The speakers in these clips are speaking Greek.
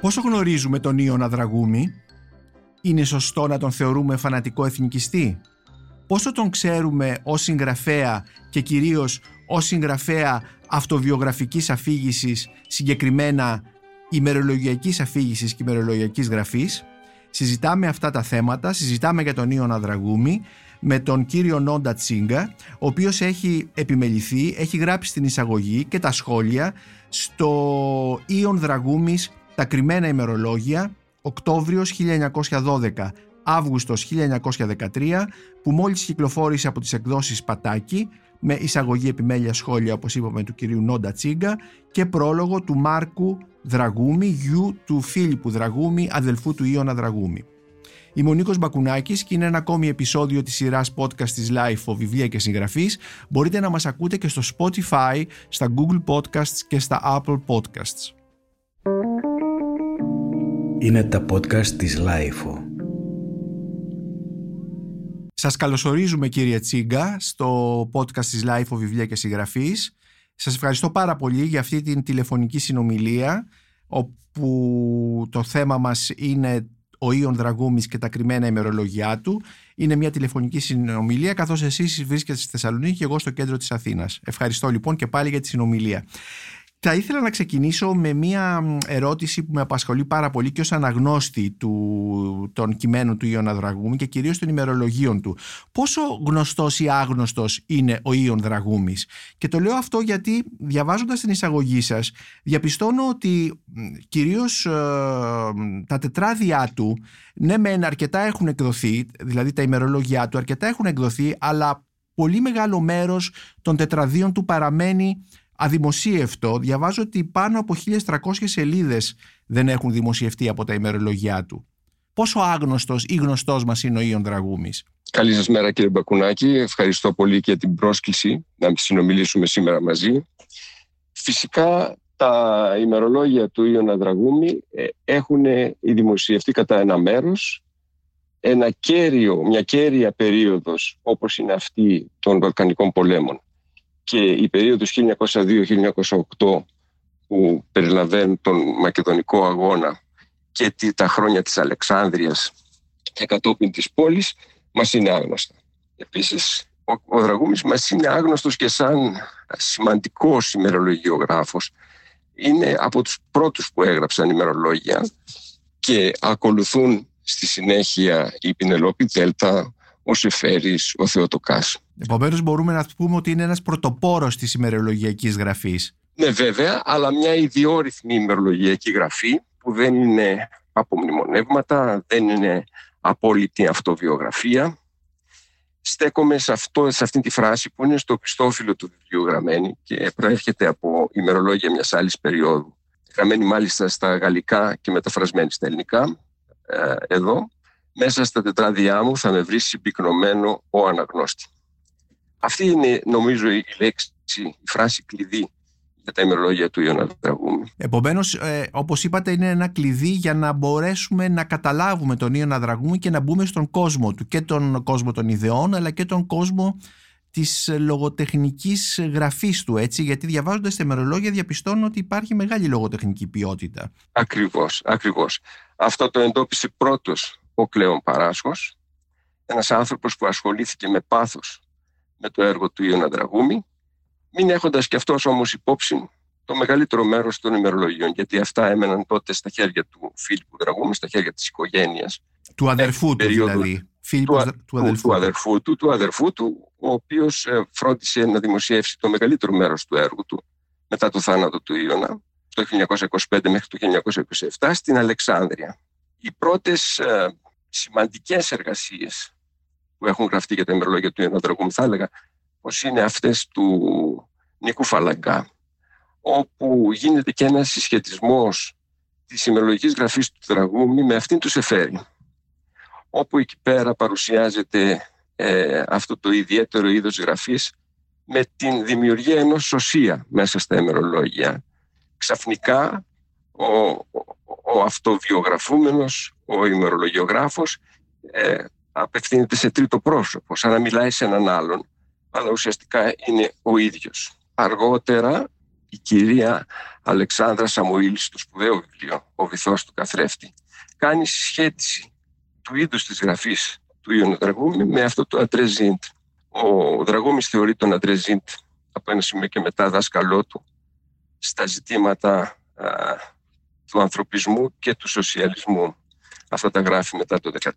Πόσο γνωρίζουμε τον Ιωνα Δραγούμη; Είναι σωστό να τον θεωρούμε φανατικό εθνικιστή; Πόσο τον ξέρουμε ως συγγραφέα και κυρίως ως συγγραφέα αυτοβιογραφικής αφήγησης, συγκεκριμένα ημερολογιακής αφήγησης και ημερολογιακής γραφής; Συζητάμε αυτά τα θέματα, συζητάμε για τον Ιωνα Δραγούμη με τον κύριο Νόντα Τσίγκα, ο οποίος έχει επιμεληθεί, έχει γράψει την εισαγωγή και τα σχόλια στο Ιων Δραγούμης τα κρυμμένα ημερολόγια Οκτώβριος 1912 Αύγουστος 1913 που μόλις κυκλοφόρησε από τις εκδόσεις Πατάκη με εισαγωγή επιμέλεια σχόλια όπως είπαμε του κυρίου Νόντα Τσίγκα και πρόλογο του Μάρκου Δραγούμη, γιου του Φίλιππου Δραγούμη, αδελφού του Ιωνα Δραγούμη. Είμαι ο Νίκος Μπακουνάκης και είναι ένα ακόμη επεισόδιο της σειράς podcast της Life, βιβλία και συγγραφής. Μπορείτε να μας ακούτε και στο Spotify, στα Google Podcasts και στα Apple Podcasts. Είναι τα podcast της Life. Σας καλωσορίζουμε κύριε Τσίγκα στο podcast της Life Βιβλία και Συγγραφής. Σας ευχαριστώ πάρα πολύ για αυτή την τηλεφωνική συνομιλία όπου το θέμα μας είναι ο Ιων Δραγούμης και τα κρυμμένα ημερολογιά του. Είναι μια τηλεφωνική συνομιλία καθώς εσείς βρίσκεστε στη Θεσσαλονίκη και εγώ στο κέντρο της Αθήνας. Ευχαριστώ λοιπόν και πάλι για τη συνομιλία. Θα ήθελα να ξεκινήσω με μία ερώτηση που με απασχολεί πάρα πολύ και ως αναγνώστη του, των κειμένων του Ιωνα Δραγούμη και κυρίως των ημερολογίων του. Πόσο γνωστός ή άγνωστος είναι ο Ιων Δραγούμης; Και το λέω αυτό γιατί διαβάζοντας την εισαγωγή σας διαπιστώνω ότι κυρίως ε, τα τετράδια του ναι μεν αρκετά έχουν εκδοθεί, δηλαδή τα ημερολογιά του αρκετά έχουν εκδοθεί αλλά πολύ μεγάλο μέρος των τετραδίων του παραμένει αδημοσίευτο. Διαβάζω ότι πάνω από 1300 σελίδες δεν έχουν δημοσιευτεί από τα ημερολογιά του. Πόσο άγνωστος ή γνωστός μας είναι ο Ιων Δραγούμης; Καλή σας μέρα κύριε Μπακουνάκη. Ευχαριστώ πολύ για την πρόσκληση να συνομιλήσουμε σήμερα μαζί. Φυσικά τα ημερολόγια του Ιωνα Δραγούμη ε, έχουν δημοσιευτεί κατά ένα μέρος ένα κέριο, μια κέρια περίοδος όπως είναι αυτή των Βαλκανικών πολέμων και η περίοδος 1902-1908 που περιλαμβάνουν τον Μακεδονικό αγώνα και τα χρόνια της Αλεξάνδρειας και κατόπιν της πόλης μας είναι άγνωστα. Επίσης, ο, ο Δραγούμης μας είναι άγνωστος και σαν σημαντικός ημερολογιογράφος. Είναι από τους πρώτους που έγραψαν ημερολόγια και ακολουθούν στη συνέχεια η Πινελόπη Δέλτα, ο Σεφέρης, ο Θεοτοκάς. Επομένως, μπορούμε να πούμε ότι είναι ένας πρωτοπόρος της ημερολογιακής γραφής. Ναι, βέβαια, αλλά μια ιδιόρυθμη ημερολογιακή γραφή που δεν είναι απομνημονεύματα, δεν είναι απόλυτη αυτοβιογραφία. Στέκομαι σε, αυτό, σε αυτή τη φράση που είναι στο πιστόφυλλο του βιβλίου γραμμένη και προέρχεται από ημερολόγια μιας άλλης περίοδου. Γραμμένη μάλιστα στα γαλλικά και μεταφρασμένη στα ελληνικά. Ε, εδώ, μέσα στα τετράδια μου θα με βρει συμπυκνωμένο ο αναγνώστη. Αυτή είναι νομίζω η λέξη, η φράση κλειδί για τα ημερολόγια του Ιωνα Δραγούμη. Επομένως, ε, όπως είπατε, είναι ένα κλειδί για να μπορέσουμε να καταλάβουμε τον Ιωνα Δραγούμη και να μπούμε στον κόσμο του. Και τον κόσμο των ιδεών, αλλά και τον κόσμο της λογοτεχνικής γραφής του. Έτσι, γιατί διαβάζοντας τα ημερολόγια, διαπιστώνω ότι υπάρχει μεγάλη λογοτεχνική ποιότητα. Ακριβώς, ακριβώς. Αυτό το εντόπισε πρώτος ο Κλέον Παράσχος, ένας άνθρωπος που ασχολήθηκε με πάθος με το έργο του Ιωνα Δραγούμη, μην έχοντας και αυτός όμως υπόψη το μεγαλύτερο μέρος των ημερολογιών, γιατί αυτά έμεναν τότε στα χέρια του Φίλιππου Δραγούμη, στα χέρια της οικογένειας. Του αδερφού του, δηλαδή. Φίλιππος, του, του, αδερφού. του αδερφού του, του αδερφού του, ο οποίος ε, φρόντισε να δημοσιεύσει το μεγαλύτερο μέρος του έργου του μετά το θάνατο του Ιωνα, το 1925 μέχρι το 1927, στην Αλεξάνδρεια. Οι πρώτες ε, σημαντικές εργασίες που έχουν γραφτεί για τα ημερολόγια του Ιωάννου Δραγούμη, θα έλεγα πως είναι αυτές του Νίκου Φαλαγκά, όπου γίνεται και ένας συσχετισμός της ημερολογικής γραφής του Δραγούμη με αυτήν του Σεφέρη, όπου εκεί πέρα παρουσιάζεται ε, αυτό το ιδιαίτερο είδος γραφής με την δημιουργία ενός σωσία μέσα στα ημερολόγια. Ξαφνικά ο, ο, ο αυτοβιογραφούμενος, ο ημερολογιογράφος ε, απευθύνεται σε τρίτο πρόσωπο, σαν να μιλάει σε έναν άλλον, αλλά ουσιαστικά είναι ο ίδιος. Αργότερα η κυρία Αλεξάνδρα Σαμουήλ στο σπουδαίο βιβλίο «Ο βυθός του καθρέφτη» κάνει συσχέτιση του είδους της γραφής του Ιωνα Δραγούμη με αυτό το Αντρεζίντ. Ο Δραγούμης θεωρεί τον Αντρεζίντ από ένα σημείο και μετά δάσκαλό του στα ζητήματα του ανθρωπισμού και του σοσιαλισμού. Αυτά τα γράφει μετά το 2014.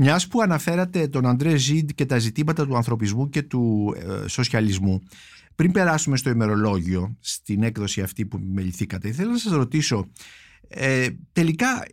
Μιας που αναφέρατε τον Αντρέ Ζιντ και τα ζητήματα του ανθρωπισμού και του ε, σοσιαλισμού, πριν περάσουμε στο ημερολόγιο, στην έκδοση αυτή που μεληθήκατε, ήθελα να σας ρωτήσω, ε, τελικά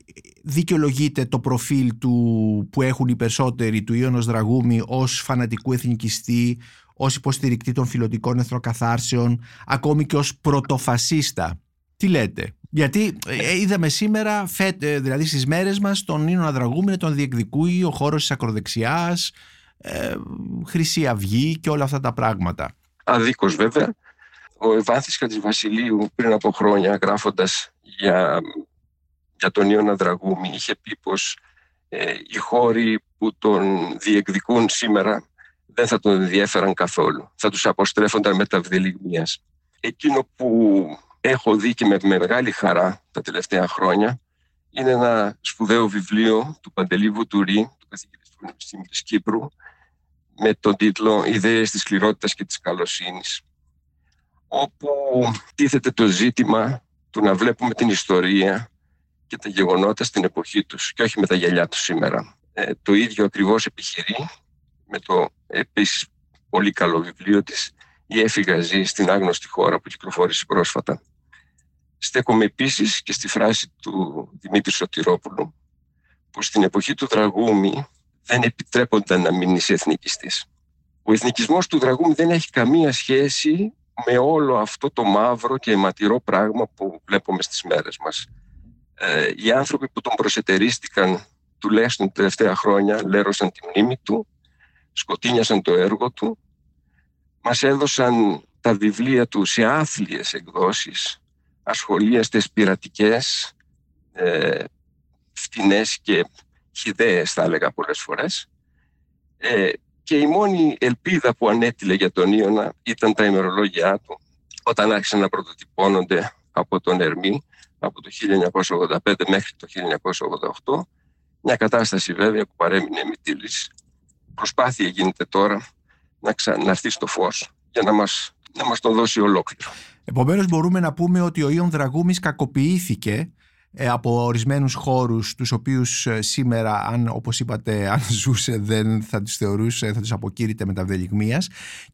δικαιολογείται το προφίλ του που έχουν οι περισσότεροι του Ιώνος Δραγούμη ως φανατικού εθνικιστή, ως υποστηρικτή των φιλοτικών εθνοκαθάρσεων, ακόμη και ως πρωτοφασίστα; Τι λέτε; Γιατί ε, είδαμε σήμερα, φέτε, δηλαδή στις μέρες μας, τον Νίνο Αδραγούμενο τον διεκδικούει ο χώρος της ακροδεξιάς, ε, Χρυσή Αυγή και όλα αυτά τα πράγματα. Αδίκως βέβαια. Ο Ευάθης Βασιλείου πριν από χρόνια γράφοντας για, για τον Ιωνα Δραγούμη είχε πει πως ε, οι χώροι που τον διεκδικούν σήμερα δεν θα τον ενδιέφεραν καθόλου. Θα τους αποστρέφονταν με τα Εκείνο που έχω δει και με μεγάλη χαρά τα τελευταία χρόνια είναι ένα σπουδαίο βιβλίο του Παντελή Βουτουρή, του καθηγητής του Πανεπιστήμιου της Κύπρου, με τον τίτλο «Ιδέες της σκληρότητας και της καλοσύνης», όπου τίθεται το ζήτημα του να βλέπουμε την ιστορία και τα γεγονότα στην εποχή τους και όχι με τα γυαλιά τους σήμερα. Ε, το ίδιο ακριβώς επιχειρεί με το επίσης πολύ καλό βιβλίο της «Η έφυγα ζει στην άγνωστη χώρα» που κυκλοφόρησε πρόσφατα. Στέκομαι επίσης και στη φράση του Δημήτρη Σωτηρόπουλου που στην εποχή του Δραγούμη δεν επιτρέπονταν να μείνει εθνικιστής. Ο εθνικισμός του Δραγούμη δεν έχει καμία σχέση με όλο αυτό το μαύρο και αιματηρό πράγμα που βλέπουμε στις μέρες μας. Ε, οι άνθρωποι που τον προσετερίστηκαν τουλάχιστον τα τελευταία χρόνια λέρωσαν τη μνήμη του, σκοτίνιασαν το έργο του, μας έδωσαν τα βιβλία του σε άθλιες εκδόσεις, ασχολίαστες πειρατικές, ε, φτηνές και χιδαίες θα έλεγα πολλές φορές. Ε, και η μόνη ελπίδα που ανέτειλε για τον Ιωνα ήταν τα ημερολόγια του όταν άρχισαν να πρωτοτυπώνονται από τον Ερμή από το 1985 μέχρι το 1988 μια κατάσταση βέβαια που παρέμεινε μητήλης. Προσπάθεια γίνεται τώρα να ξαναρθεί στο φως για να μας, να μας το δώσει ολόκληρο. Επομένως μπορούμε να πούμε ότι ο Ιων Δραγούμης κακοποιήθηκε ε, από ορισμένους χώρους τους οποίους ε, σήμερα αν όπως είπατε αν ζούσε δεν θα τους θεωρούσε θα τους αποκήρυτε με τα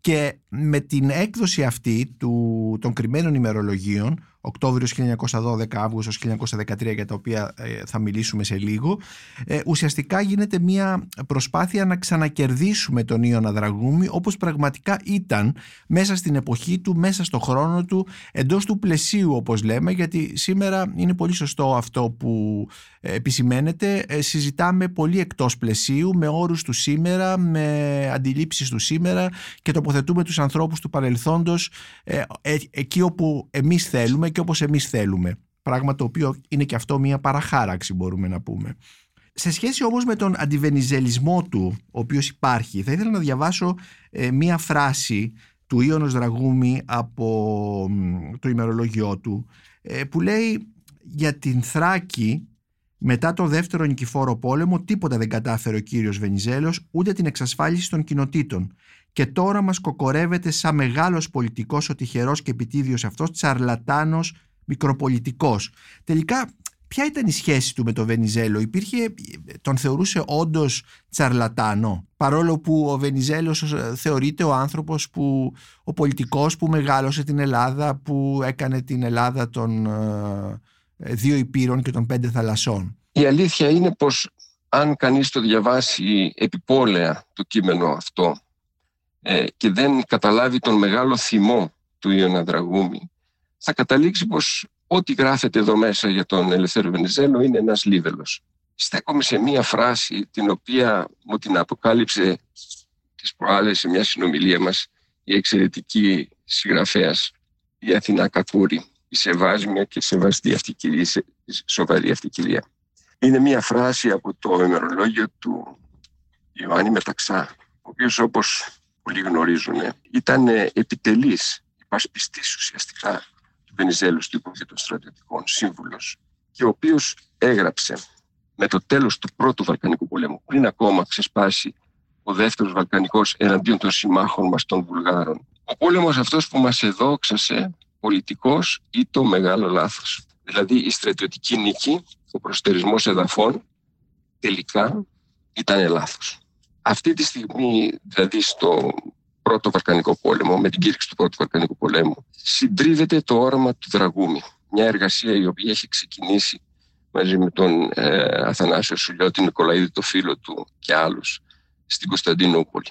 και με την έκδοση αυτή του, των κρυμμένων ημερολογίων Οκτώβριος 1912, Αύγουστος 1913 για τα οποία ε, θα μιλήσουμε σε λίγο ε, ουσιαστικά γίνεται μια προσπάθεια να ξανακερδίσουμε τον Ιωνα Δραγούμη όπως πραγματικά ήταν μέσα στην εποχή του, μέσα στο χρόνο του εντός του πλαισίου όπως λέμε γιατί σήμερα είναι πολύ σωστό αυτό που ε, επισημαίνεται. Συζητάμε πολύ εκτός πλαισίου με όρους του σήμερα, με αντιλήψεις του σήμερα και τοποθετούμε τους ανθρώπους του παρελθόντος εκεί όπου εμείς θέλουμε και όπως εμείς θέλουμε. Πράγμα το οποίο είναι και αυτό μια παραχάραξη μπορούμε να πούμε. Σε σχέση όμως με τον αντιβενιζελισμό του, ο οποίος υπάρχει, θα ήθελα να διαβάσω ε, μία φράση του Ιωνος Δραγούμη από το ημερολόγιο του, ε, που λέει για την Θράκη μετά τον δεύτερο νικηφόρο πόλεμο τίποτα δεν κατάφερε ο κύριος Βενιζέλος ούτε την εξασφάλιση των κοινοτήτων και τώρα μας κοκορεύεται σαν μεγάλος πολιτικός ο τυχερός και επιτίδιος αυτός τσαρλατάνος μικροπολιτικός. Τελικά ποια ήταν η σχέση του με τον Βενιζέλο; Υπήρχε, τον θεωρούσε όντως τσαρλατάνο παρόλο που ο Βενιζέλος θεωρείται ο άνθρωπος που, ο πολιτικός που μεγάλωσε την Ελλάδα που έκανε την Ελλάδα των ε, δύο υπήρων και των πέντε θαλασσών. Η αλήθεια είναι πως αν κανείς το διαβάσει επιπόλαια το κείμενο αυτό ε, και δεν καταλάβει τον μεγάλο θυμό του Ιωνα Δραγούμη, θα καταλήξει πως ό,τι γράφεται εδώ μέσα για τον Ελευθέριο Βενιζέλο είναι ένας λίβελος. Στέκομαι σε μία φράση την οποία μου την αποκάλυψε τις προάλλες σε μια συνομιλία μας η εξαιρετική συγγραφέας η Αθηνά Κακούρη, η σεβάσμια και σεβαστή αυτή κυρία, η σοβαρή αυτή κυρία. Είναι μία φράση από το ημερολόγιο του Ιωάννη Μεταξά, ο οποίος όπως πολλοί γνωρίζουν, ήταν επιτελής υπασπιστής ουσιαστικά του Βενιζέλου του Υπουργείου των Στρατιωτικών, σύμβουλος, και ο οποίος έγραψε με το τέλος του πρώτου Βαλκανικού πολέμου, πριν ακόμα ξεσπάσει ο δεύτερος Βαλκανικός εναντίον των συμμάχων μας των Βουλγάρων. Ο πόλεμος αυτός που μας εδόξασε πολιτικός ή το μεγάλο λάθος. Δηλαδή η στρατιωτική νίκη, ο προστερισμός εδαφών, τελικά ήταν λάθος. Αυτή τη στιγμή, δηλαδή στο πρώτο Βαλκανικό πόλεμο, με την κήρυξη του πρώτου Βαλκανικού πολέμου, συντρίβεται το όραμα του Δραγούμη. Μια εργασία η οποία έχει ξεκινήσει μαζί με τον ε, Αθανάσιο Σουλιώτη, Νικολαίδη, το φίλο του και άλλους στην Κωνσταντινούπολη.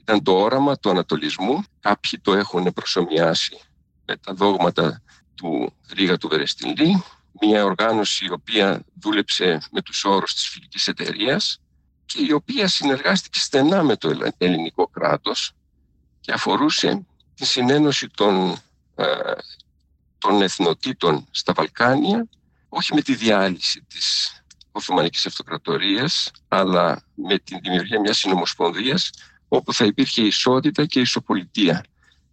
Ήταν το όραμα του Ανατολισμού. Κάποιοι το έχουν προσωμιάσει με τα δόγματα του Ρίγα του Βερεστινλή, μια οργάνωση η οποία δούλεψε με τους όρους της φιλικής εταιρείας και η οποία συνεργάστηκε στενά με το ελληνικό κράτος και αφορούσε τη συνένωση των, ε, των εθνοτήτων στα Βαλκάνια όχι με τη διάλυση της Οθωμανικής Αυτοκρατορίας αλλά με τη δημιουργία μιας συνομοσπονδίας όπου θα υπήρχε ισότητα και ισοπολιτεία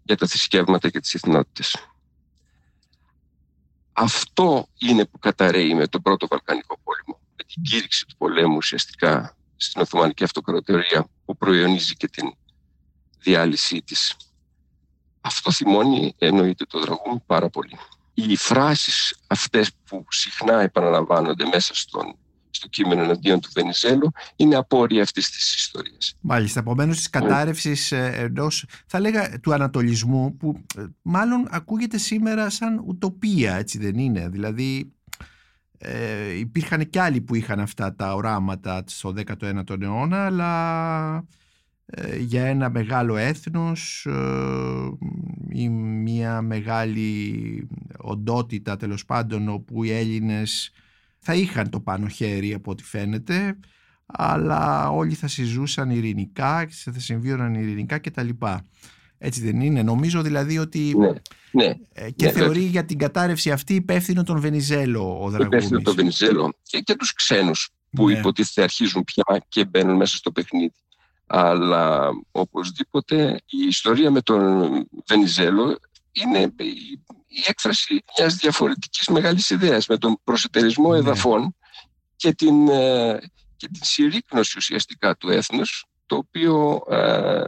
για τα θρησκεύματα και τις εθνότητες. Αυτό είναι που καταραίει με τον πρώτο Βαλκανικό πόλεμο, με την κήρυξη του πολέμου ουσιαστικά στην Οθωμανική Αυτοκρατορία που προϊονίζει και την διάλυσή της. Αυτό θυμώνει εννοείται το δραγούμι πάρα πολύ. Οι φράσεις αυτές που συχνά επαναλαμβάνονται μέσα στον στο κείμενο εναντίον του Βενιζέλου είναι απόρρια αυτής της ιστορίας. Μάλιστα. Επομένως, της κατάρρευσης ε, ενό, θα λέγα, του ανατολισμού, που ε, μάλλον ακούγεται σήμερα σαν ουτοπία, έτσι δεν είναι; Δηλαδή, ε, υπήρχαν και άλλοι που είχαν αυτά τα οράματα στο 19ο αιώνα, αλλά ε, για ένα μεγάλο έθνος ή μια μεγάλη οντότητα τέλος πάντων όπου οι Έλληνες θα είχαν το πάνω χέρι από ό,τι φαίνεται αλλά όλοι θα συζούσαν ειρηνικά θα συμβίωναν ειρηνικά κτλ. Έτσι δεν είναι. Νομίζω δηλαδή ότι ναι, ναι, ε, και ναι, θεωρεί για την κατάρρευση αυτή υπεύθυνο τον Βενιζέλο ο Δραγούμης. Υπεύθυνο τον Βενιζέλο και, και τους ξένους που ναι. υποτίθεται αρχίζουν πια και μπαίνουν μέσα στο παιχνίδι. Αλλά οπωσδήποτε η ιστορία με τον Βενιζέλο είναι η έκφραση μιας διαφορετικής μεγάλης ιδέας με τον προσετερισμό ναι. εδαφών και την, ε, και την συρρήκνωση ουσιαστικά του έθνους το οποίο ε,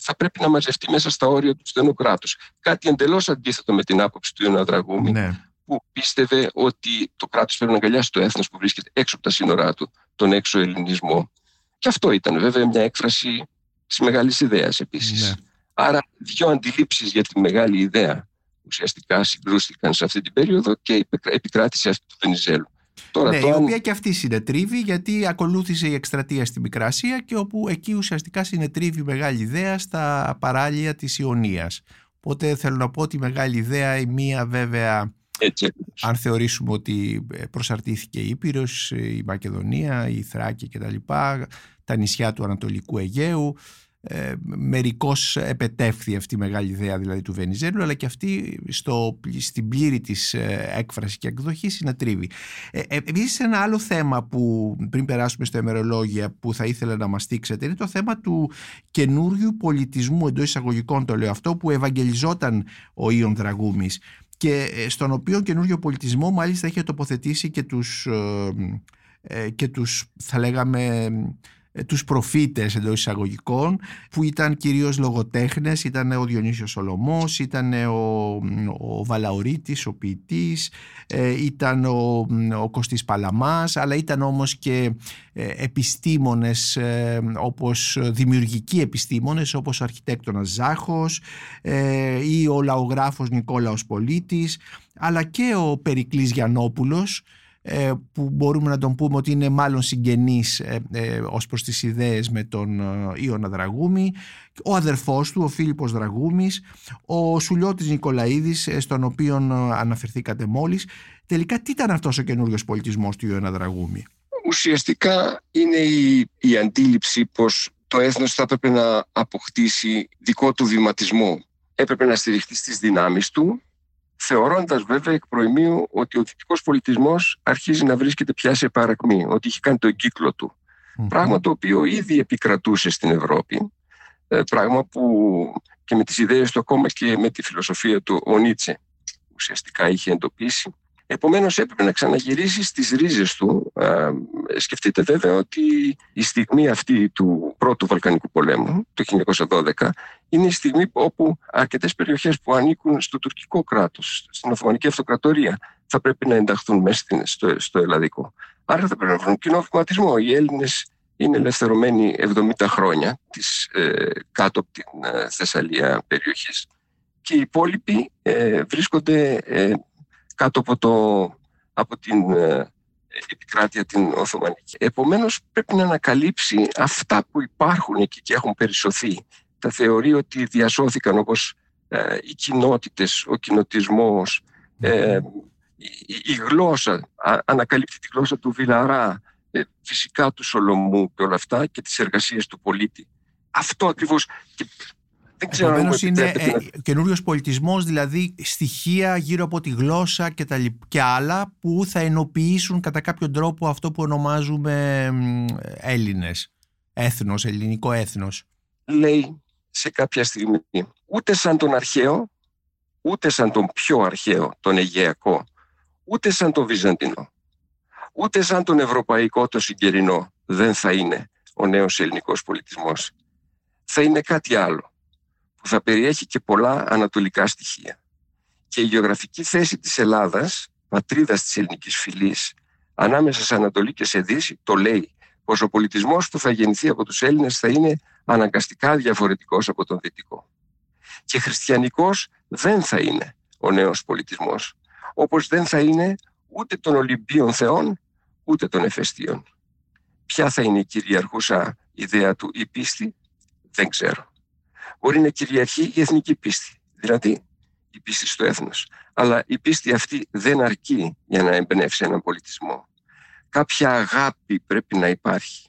θα πρέπει να μαζευτεί μέσα στα όρια του στενού κράτους. Κάτι εντελώς αντίθετο με την άποψη του Ιωνα Δραγούμη ναι. που πίστευε ότι το κράτος πρέπει να αγκαλιάσει το έθνος που βρίσκεται έξω από τα σύνορά του, τον έξω ελληνισμό. Και αυτό ήταν βέβαια μια έκφραση της μεγάλης ιδέας επίσης. Ναι. Άρα δύο αντιλήψεις για τη μεγάλη ιδέα ουσιαστικά συγκρούστηκαν σε αυτή την περίοδο και επικράτησε αυτή του Βενιζέλου. Τώρα, ναι, η οποία και αυτή συνετρίβει γιατί ακολούθησε η εκστρατεία στην Μικρά Ασία και όπου εκεί ουσιαστικά συνετρίβει μεγάλη ιδέα στα παράλια της Ιωνίας. Οπότε θέλω να πω ότι η μεγάλη ιδέα η μία βέβαια έτσι. αν θεωρήσουμε ότι προσαρτήθηκε η Ήπειρος, η Μακεδονία, η Θράκη κτλ. Τα νησιά του Ανατολικού Αιγαίου ε, μερικώς επετεύχθη αυτή η μεγάλη ιδέα δηλαδή του Βενιζέλου αλλά και αυτή στο, στην πλήρη της ε, έκφραση και εκδοχή συνατρίβει. Ε, ε, επίσης ένα άλλο θέμα που πριν περάσουμε στο εμερολόγια που θα ήθελα να μας δείξετε είναι το θέμα του καινούριου πολιτισμού εντός εισαγωγικών το λέω αυτό που ευαγγελιζόταν ο Ιων Δραγούμης και ε, στον οποίο καινούριο πολιτισμό μάλιστα είχε τοποθετήσει και τους, ε, και τους θα λέγαμε ε, τους προφήτες εντός εισαγωγικών που ήταν κυρίως λογοτέχνες. Ήταν ο Διονύσιος Σολομός ήταν ο, ο Βαλαωρίτης ο ποιητής ε, ήταν ο, ο Κωστής Παλαμάς αλλά ήταν όμως και ε, επιστήμονες όπως δημιουργικοί επιστήμονες όπως ο αρχιτέκτονας Ζάχος ή ο λαογράφος Νικόλαος Πολίτης αλλά και ο Περικλής Γιαννόπουλος ε, που μπορούμε να τον πούμε ότι είναι μάλλον συγγενής ε, ε, ως προς τις ιδέες με τον Ιωνα Δραγούμη. Ο αδερφός του, ο Φίλιππος Δραγούμης. Ο Σουλιώτης Νικολαίδης στον οποίο αναφερθήκατε μόλις. Τελικά τι ήταν αυτός ο καινούριος πολιτισμός του Ιωνα Δραγούμη; Ουσιαστικά είναι η, η αντίληψη πως το έθνος θα έπρεπε να αποκτήσει δικό του βηματισμό. Έπρεπε να στηριχτεί στις δυνάμεις του θεωρώντας βέβαια εκ προημίου ότι ο δυτικός πολιτισμός αρχίζει να βρίσκεται πια σε παρακμή, ότι έχει κάνει τον κύκλο του. Πράγμα το οποίο ήδη επικρατούσε στην Ευρώπη, ε, πράγμα που και με τις ιδέες του ακόμα και με τη φιλοσοφία του ο Νίτσε ουσιαστικά είχε εντοπίσει. Επομένως έπρεπε να ξαναγυρίσει στις ρίζες του. σκεφτείτε βέβαια ότι η στιγμή αυτή του πρώτου Βαλκανικού πολέμου, το 1912, είναι η στιγμή όπου αρκετές περιοχές που ανήκουν στο τουρκικό κράτος, στην Οθωμανική Αυτοκρατορία, θα πρέπει να ενταχθούν μέσα στο, στο ελλαδικό. Άρα θα πρέπει να βρουν κοινό βηματισμό. Οι Έλληνες είναι ελευθερωμένοι 70 χρόνια της, ε, κάτω από την ε, Θεσσαλία περιοχής και οι υπόλοιποι ε, βρίσκονται ε, κάτω από, το, από την ε, επικράτεια την Οθωμανική. Επομένως πρέπει να ανακαλύψει αυτά που υπάρχουν εκεί και έχουν περισσωθεί. Τα θεωρεί ότι διασώθηκαν όπως οι κοινότητες, ο κοινοτισμός, η, η, γλώσσα, ανακαλύπτει τη γλώσσα του Βιλαρά, φυσικά του Σολομού και όλα αυτά και τις εργασίες του πολίτη. Αυτό ακριβώς και Επομένως είναι ε, καινούριος πολιτισμός, δηλαδή στοιχεία γύρω από τη γλώσσα και, τα, και άλλα που θα ενοποιήσουν κατά κάποιο τρόπο αυτό που ονομάζουμε Έλληνες. Έθνος, ελληνικό έθνος. Λέει σε κάποια στιγμή ούτε σαν τον αρχαίο, ούτε σαν τον πιο αρχαίο, τον Αιγαιακό, ούτε σαν τον Βυζαντινό, ούτε σαν τον ευρωπαϊκό, το συγκερινό, δεν θα είναι ο νέος ελληνικός πολιτισμός. Θα είναι κάτι άλλο που θα περιέχει και πολλά ανατολικά στοιχεία. Και η γεωγραφική θέση της Ελλάδας, πατρίδας της ελληνικής φυλής, ανάμεσα σε Ανατολή και σε Δύση, το λέει πως ο πολιτισμός που θα γεννηθεί από τους Έλληνες θα είναι αναγκαστικά διαφορετικός από τον Δυτικό. Και χριστιανικός δεν θα είναι ο νέος πολιτισμός, όπως δεν θα είναι ούτε των Ολυμπίων θεών, ούτε των Εφεστίων. Ποια θα είναι η κυριαρχούσα ιδέα του η πίστη, δεν ξέρω μπορεί να κυριαρχεί η εθνική πίστη, δηλαδή η πίστη στο έθνος. Αλλά η πίστη αυτή δεν αρκεί για να εμπνεύσει έναν πολιτισμό. Κάποια αγάπη πρέπει να υπάρχει.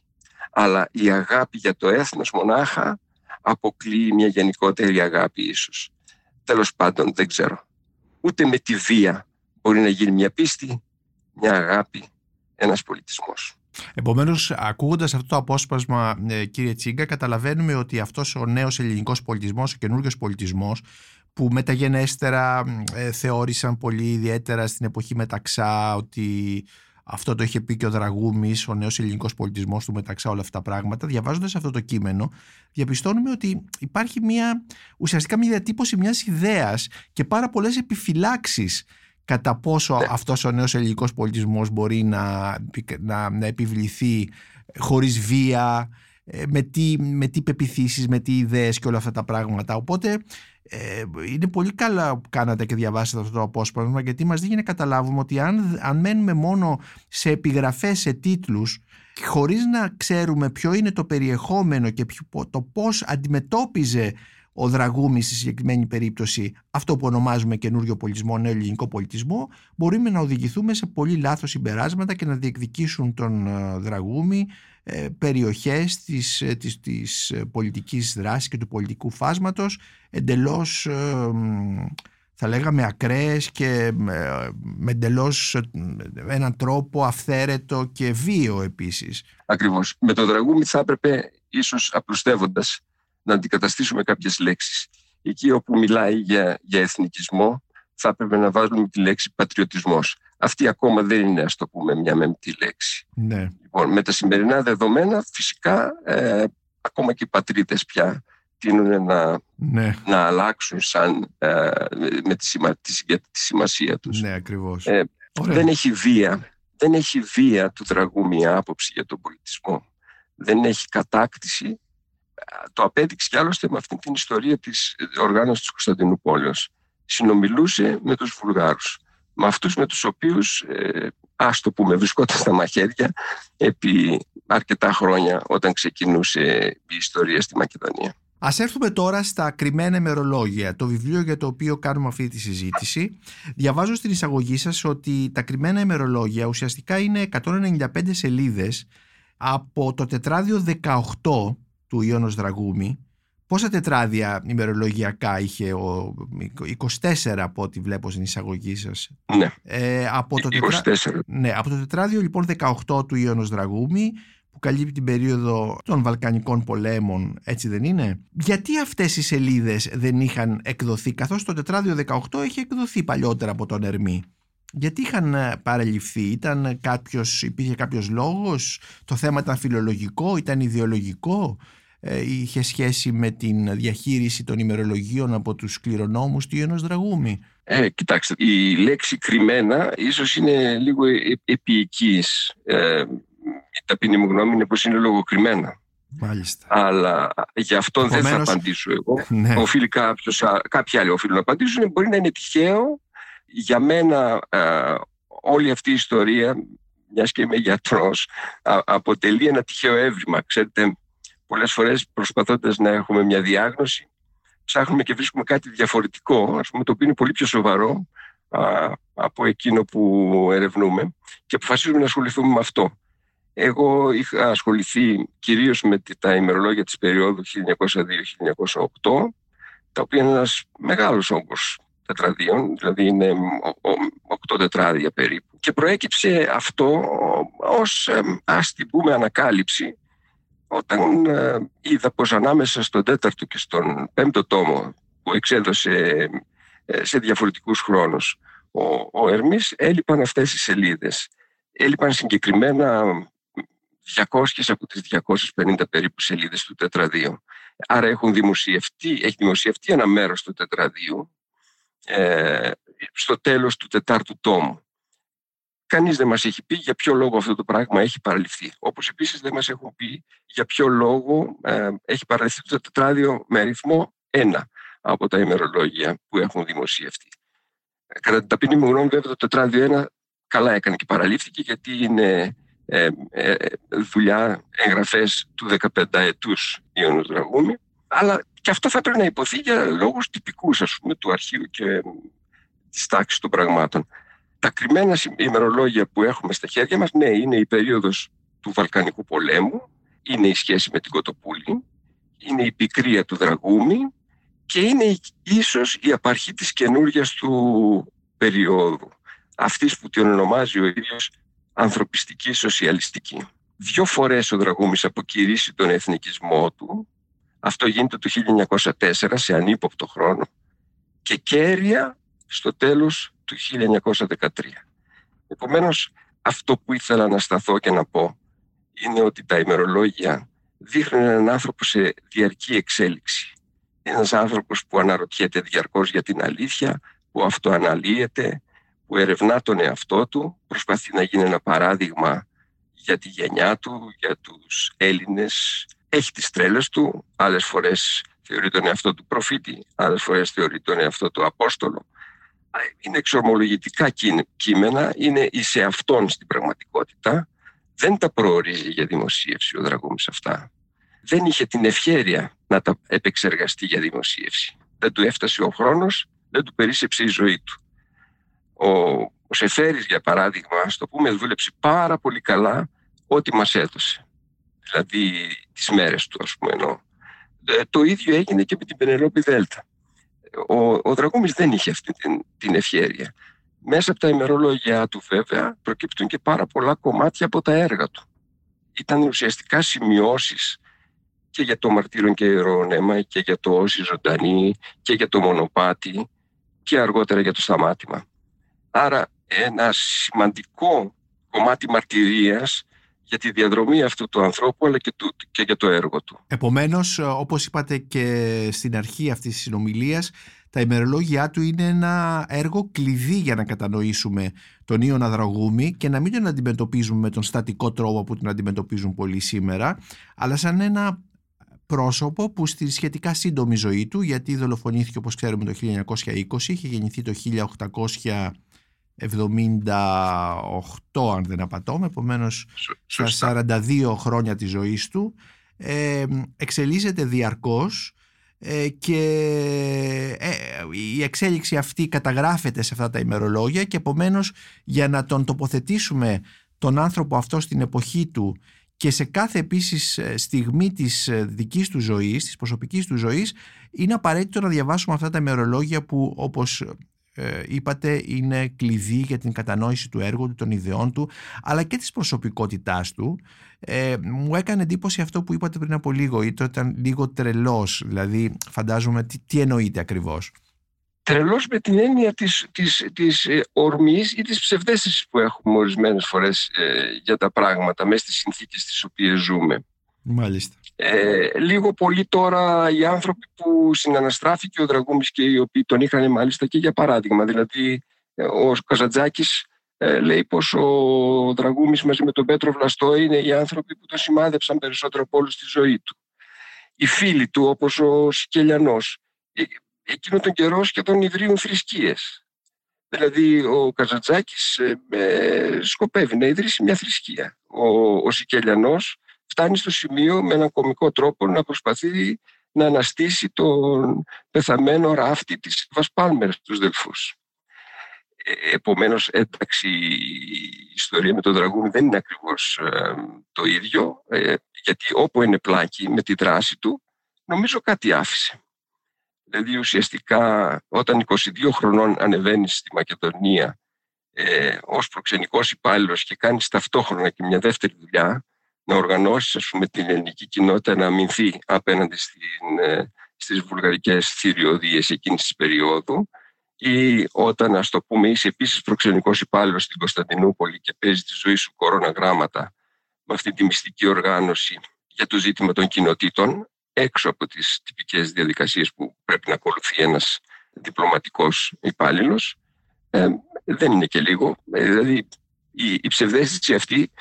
Αλλά η αγάπη για το έθνος μονάχα αποκλείει μια γενικότερη αγάπη ίσως. Τέλος πάντων δεν ξέρω. Ούτε με τη βία μπορεί να γίνει μια πίστη, μια αγάπη, ένας πολιτισμός. Επομένως, ακούγοντας αυτό το απόσπασμα, ε, κύριε Τσίγκα, καταλαβαίνουμε ότι αυτός ο νέος ελληνικός πολιτισμός, ο καινούριο πολιτισμός, που μεταγενέστερα ε, θεώρησαν πολύ ιδιαίτερα στην εποχή Μεταξά ότι αυτό το είχε πει και ο Δραγούμης, ο νέος ελληνικός πολιτισμός του Μεταξά, όλα αυτά τα πράγματα. Διαβάζοντας αυτό το κείμενο, διαπιστώνουμε ότι υπάρχει μια, ουσιαστικά μια διατύπωση μιας ιδέας και πάρα πολλές επιφυλάξεις κατά πόσο ναι. αυτός ο νέος ελληνικός πολιτισμός μπορεί να, να, να επιβληθεί χωρίς βία, ε, με τι, με τι πεπιθήσεις, με τι ιδέες και όλα αυτά τα πράγματα. Οπότε ε, είναι πολύ καλά που κάνατε και διαβάσατε αυτό το απόσπασμα γιατί μας δίνει να καταλάβουμε ότι αν, αν μένουμε μόνο σε επιγραφές, σε τίτλους χωρίς να ξέρουμε ποιο είναι το περιεχόμενο και ποιο, το πώς αντιμετώπιζε ο Δραγούμης στη συγκεκριμένη περίπτωση αυτό που ονομάζουμε καινούριο πολιτισμό, νέο ελληνικό πολιτισμό, μπορούμε να οδηγηθούμε σε πολύ λάθος συμπεράσματα και να διεκδικήσουν τον ε, Δραγούμη ε, περιοχές της, ε, της, της πολιτικής δράσης και του πολιτικού φάσματος εντελώς θα λέγαμε ακραίες και με εντελώς έναν τρόπο αυθαίρετο και βίο επίσης. Ακριβώς. Με τον Δραγούμη θα έπρεπε ίσως απλουστεύοντας να αντικαταστήσουμε κάποιες λέξεις. Εκεί όπου μιλάει για, για εθνικισμό θα έπρεπε να βάζουμε τη λέξη πατριωτισμός. Αυτή ακόμα δεν είναι, ας το πούμε, μια μεμπτή λέξη. Ναι. Λοιπόν, με τα σημερινά δεδομένα, φυσικά, ε, ακόμα και οι πατρίτες πια τείνουν να, ναι. να αλλάξουν σαν, ε, με τη, σημα, τη, τη, σημασία τους. Ναι, ακριβώς. Ε, δεν έχει βία. Δεν έχει βία του δραγού μια άποψη για τον πολιτισμό. Δεν έχει κατάκτηση το απέδειξε κι άλλωστε με αυτή την ιστορία της οργάνωσης της Κωνσταντινούπολης. Συνομιλούσε με τους Βουλγάρους, με αυτούς με τους οποίους, ε, ας το πούμε, βρισκόταν στα μαχαίρια επί αρκετά χρόνια όταν ξεκινούσε η ιστορία στη Μακεδονία. Α έρθουμε τώρα στα κρυμμένα ημερολόγια, το βιβλίο για το οποίο κάνουμε αυτή τη συζήτηση. Διαβάζω στην εισαγωγή σας ότι τα κρυμμένα ημερολόγια ουσιαστικά είναι 195 σελίδες από το τετράδιο 18 του Ιώνος Δραγούμη. Πόσα τετράδια ημερολογιακά είχε ο 24 από ό,τι βλέπω στην εισαγωγή σας. Ναι, ε, από το 24. Ναι, από το τετράδιο λοιπόν 18 του Ιώνος Δραγούμη που καλύπτει την περίοδο των Βαλκανικών πολέμων, έτσι δεν είναι; Γιατί αυτές οι σελίδες δεν είχαν εκδοθεί, καθώς το τετράδιο 18 είχε εκδοθεί παλιότερα από τον Ερμή; Γιατί είχαν ε, παραλυφθεί, ήταν κάποιος, υπήρχε κάποιος λόγος, το θέμα ήταν φιλολογικό, ήταν ιδεολογικό, ε, είχε σχέση με την διαχείριση των ημερολογίων από τους κληρονόμους του Ιωνός Δραγούμη. Ε, κοιτάξτε, η λέξη κρυμμένα ίσως είναι λίγο ε, επίοικης. Ε, η ταπεινή μου γνώμη είναι πως είναι λογοκριμένα. Μάλιστα. Αλλά γι' αυτό δεν θα απαντήσω εγώ. Ναι. Οφείλει κάποιος, κάποιοι άλλοι οφείλουν να απαντήσουν. Μπορεί να είναι τυχαίο. Για μένα όλη αυτή η ιστορία, μιας και είμαι γιατρός, αποτελεί ένα τυχαίο έβριμα. Ξέρετε, πολλές φορές προσπαθώντας να έχουμε μια διάγνωση, ψάχνουμε και βρίσκουμε κάτι διαφορετικό, ας πούμε, το οποίο είναι πολύ πιο σοβαρό α, από εκείνο που ερευνούμε και αποφασίζουμε να ασχοληθούμε με αυτό. Εγώ είχα ασχοληθεί κυρίως με τα ημερολόγια της περίοδου 1902-1908, τα οποία είναι ένας μεγάλος όγκος τετραδίων, δηλαδή είναι 8 τετράδια περίπου. Και προέκυψε αυτό ως, ας την πούμε, ανακάλυψη όταν ε, είδα πως ανάμεσα στον τέταρτο και στον πέμπτο τόμο που εξέδωσε ε, σε διαφορετικούς χρόνους ο, ο Ερμής έλειπαν αυτές οι σελίδες. Έλειπαν συγκεκριμένα 200 από τις 250 περίπου σελίδες του τετραδίου. Άρα έχουν δημοσιευτεί, έχει δημοσιευτεί ένα μέρος του τετραδίου ε, στο τέλος του τετάρτου τόμου. Κανείς δεν μας έχει πει για ποιο λόγο αυτό το πράγμα έχει παραλυφθεί. Όπως επίσης δεν μας έχουν πει για ποιο λόγο ε, έχει παραλυφθεί το τετράδιο με αριθμό 1 από τα ημερολόγια που έχουν δημοσιευτεί. Ε, κατά την ταπεινή μου γνώμη βέβαια το τετράδιο 1 καλά έκανε και παραλήφθηκε γιατί είναι ε, ε, δουλειά, εγγραφές του 15 ετούς Ιωνού Δραγούμη αλλά και αυτό θα πρέπει να υποθεί για λόγους τυπικούς ας πούμε του αρχείου και της τάξης των πραγμάτων. Τα κρυμμένα ημερολόγια που έχουμε στα χέρια μας, ναι, είναι η περίοδος του Βαλκανικού πολέμου, είναι η σχέση με την Κοτοπούλη, είναι η πικρία του Δραγούμη και είναι ίσως η απαρχή της καινούργιας του περίοδου, αυτής που την ονομάζει ο ίδιος ανθρωπιστική σοσιαλιστική. Δύο φορές ο Δραγούμης αποκηρύσει τον εθνικισμό του, αυτό γίνεται το 1904 σε ανύποπτο χρόνο και κέρια στο τέλος του 1913. Επομένως, αυτό που ήθελα να σταθώ και να πω είναι ότι τα ημερολόγια δείχνουν έναν άνθρωπο σε διαρκή εξέλιξη. Ένας άνθρωπος που αναρωτιέται διαρκώς για την αλήθεια, που αυτοαναλύεται, που ερευνά τον εαυτό του, προσπαθεί να γίνει ένα παράδειγμα για τη γενιά του, για τους Έλληνες. Έχει τις τρέλες του, άλλες φορές θεωρεί τον εαυτό του προφήτη, άλλες φορές θεωρεί τον εαυτό του Απόστολο είναι εξορμολογητικά κείμενα, είναι σε αυτόν στην πραγματικότητα. Δεν τα προορίζει για δημοσίευση ο Δραγούμης αυτά. Δεν είχε την ευχέρεια να τα επεξεργαστεί για δημοσίευση. Δεν του έφτασε ο χρόνος, δεν του περίσεψε η ζωή του. Ο, ο Σεφέρης, για παράδειγμα, στο το πούμε, δούλεψε πάρα πολύ καλά ό,τι μας έδωσε. Δηλαδή τις μέρες του, ας πούμε, εννοώ. Ε, το ίδιο έγινε και με την Πενελόπη Δέλτα ο, ο Δραγούμης δεν είχε αυτή την, την ευχέρεια. Μέσα από τα ημερολόγια του βέβαια προκύπτουν και πάρα πολλά κομμάτια από τα έργα του. Ήταν ουσιαστικά σημειώσεις και για το μαρτύριο και ηρωνέμα και για το όση ζωντανή και για το μονοπάτι και αργότερα για το σταμάτημα. Άρα ένα σημαντικό κομμάτι μαρτυρίας για τη διαδρομή αυτού του ανθρώπου αλλά και, του, και για το έργο του. Επομένως, όπως είπατε και στην αρχή αυτής της συνομιλίας, τα ημερολόγια του είναι ένα έργο κλειδί για να κατανοήσουμε τον Ιωνα Δραγούμη και να μην τον αντιμετωπίζουμε με τον στατικό τρόπο που τον αντιμετωπίζουν πολλοί σήμερα, αλλά σαν ένα πρόσωπο που στη σχετικά σύντομη ζωή του, γιατί δολοφονήθηκε όπως ξέρουμε το 1920, είχε γεννηθεί το 1800 78 αν δεν απατώμε, επομένως στα 42 χρόνια της ζωής του ε, εξελίσσεται διαρκώς ε, και ε, η εξέλιξη αυτή καταγράφεται σε αυτά τα ημερολόγια και επομένως για να τον τοποθετήσουμε τον άνθρωπο αυτό στην εποχή του και σε κάθε επίσης στιγμή της δικής του ζωής, της προσωπικής του ζωής είναι απαραίτητο να διαβάσουμε αυτά τα ημερολόγια που όπως ε, είπατε είναι κλειδί για την κατανόηση του έργου του, των ιδεών του αλλά και της προσωπικότητάς του ε, μου έκανε εντύπωση αυτό που είπατε πριν από λίγο ήταν λίγο τρελός δηλαδή φαντάζομαι τι, τι εννοείται ακριβώς τρελός με την έννοια της, της, της ε, ορμής ή της ψευδέστησης που έχουμε ορισμένες φορές ε, για τα πράγματα μέσα στις συνθήκες τις οποίες ζούμε. Μάλιστα. Ε, λίγο πολύ τώρα οι άνθρωποι που συναναστράφηκε ο Δραγούμης και οι οποίοι τον είχαν μάλιστα και για παράδειγμα. Δηλαδή ε, ο Καζαντζάκης ε, λέει πως ο Δραγούμης μαζί με τον Πέτρο Βλαστό είναι οι άνθρωποι που τον σημάδεψαν περισσότερο από όλους στη ζωή του. Οι φίλοι του όπως ο Σικελιανός εκείνο τον καιρό σχεδόν ιδρύουν θρησκείες. Δηλαδή ο Καζαντζάκης ε, σκοπεύει να ιδρύσει μια θρησκεία. Ο, ο Σικελιανός φτάνει στο σημείο με έναν κομικό τρόπο να προσπαθεί να αναστήσει τον πεθαμένο ράφτη της Βασπάλμερ στους Δελφούς. Ε, επομένως, ένταξη η ιστορία με τον Δραγούμι δεν είναι ακριβώς ε, το ίδιο, ε, γιατί όπου είναι πλάκι με τη δράση του, νομίζω κάτι άφησε. Δηλαδή ουσιαστικά όταν 22 χρονών ανεβαίνει στη Μακεδονία ε, ως προξενικός υπάλληλος και κάνεις ταυτόχρονα και μια δεύτερη δουλειά να οργανώσεις ας πούμε, την ελληνική κοινότητα να αμυνθεί απέναντι στην, ε, στις βουλγαρικές θηριωδίες εκείνης της περίοδου ή όταν, ας το πούμε, είσαι επίσης προξενικός υπάλληλος στην Κωνσταντινούπολη και παίζει τη ζωή σου κορώνα γράμματα με αυτή τη μυστική οργάνωση για το ζήτημα των κοινοτήτων, έξω από τις τυπικές διαδικασίες που πρέπει να ακολουθεί ένας διπλωματικός υπάλληλος. Ε, δεν είναι και λίγο. Ε, δηλαδή η, η ψευδέστηση αυτή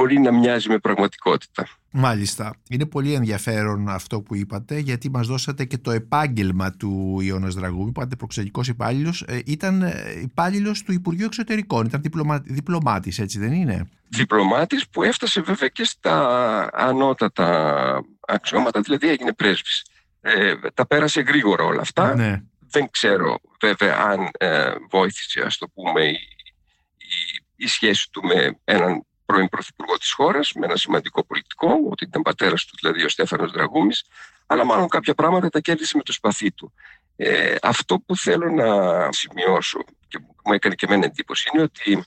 μπορεί να μοιάζει με πραγματικότητα. Μάλιστα. Είναι πολύ ενδιαφέρον αυτό που είπατε γιατί μας δώσατε και το επάγγελμα του Ιώνας Δραγούμη που ήταν προξενικός υπάλληλος. Ε, ήταν ε, υπάλληλος του Υπουργείου Εξωτερικών. Ήταν διπλωμα... διπλωμάτης, έτσι δεν είναι; Διπλωμάτης που έφτασε βέβαια και στα ανώτατα αξιώματα, δηλαδή έγινε πρέσβης. Ε, τα πέρασε γρήγορα όλα αυτά. Ναι. Δεν ξέρω βέβαια αν ε, βοήθησε, ας το πούμε, η, η, η σχέση του με έναν πρώην πρωθυπουργό της χώρας, με ένα σημαντικό πολιτικό, ότι ήταν πατέρας του δηλαδή ο Στέφανος Δραγούμης, αλλά μάλλον κάποια πράγματα τα κέρδισε με το σπαθί του. Ε, αυτό που θέλω να σημειώσω και μου έκανε και εμένα εντύπωση είναι ότι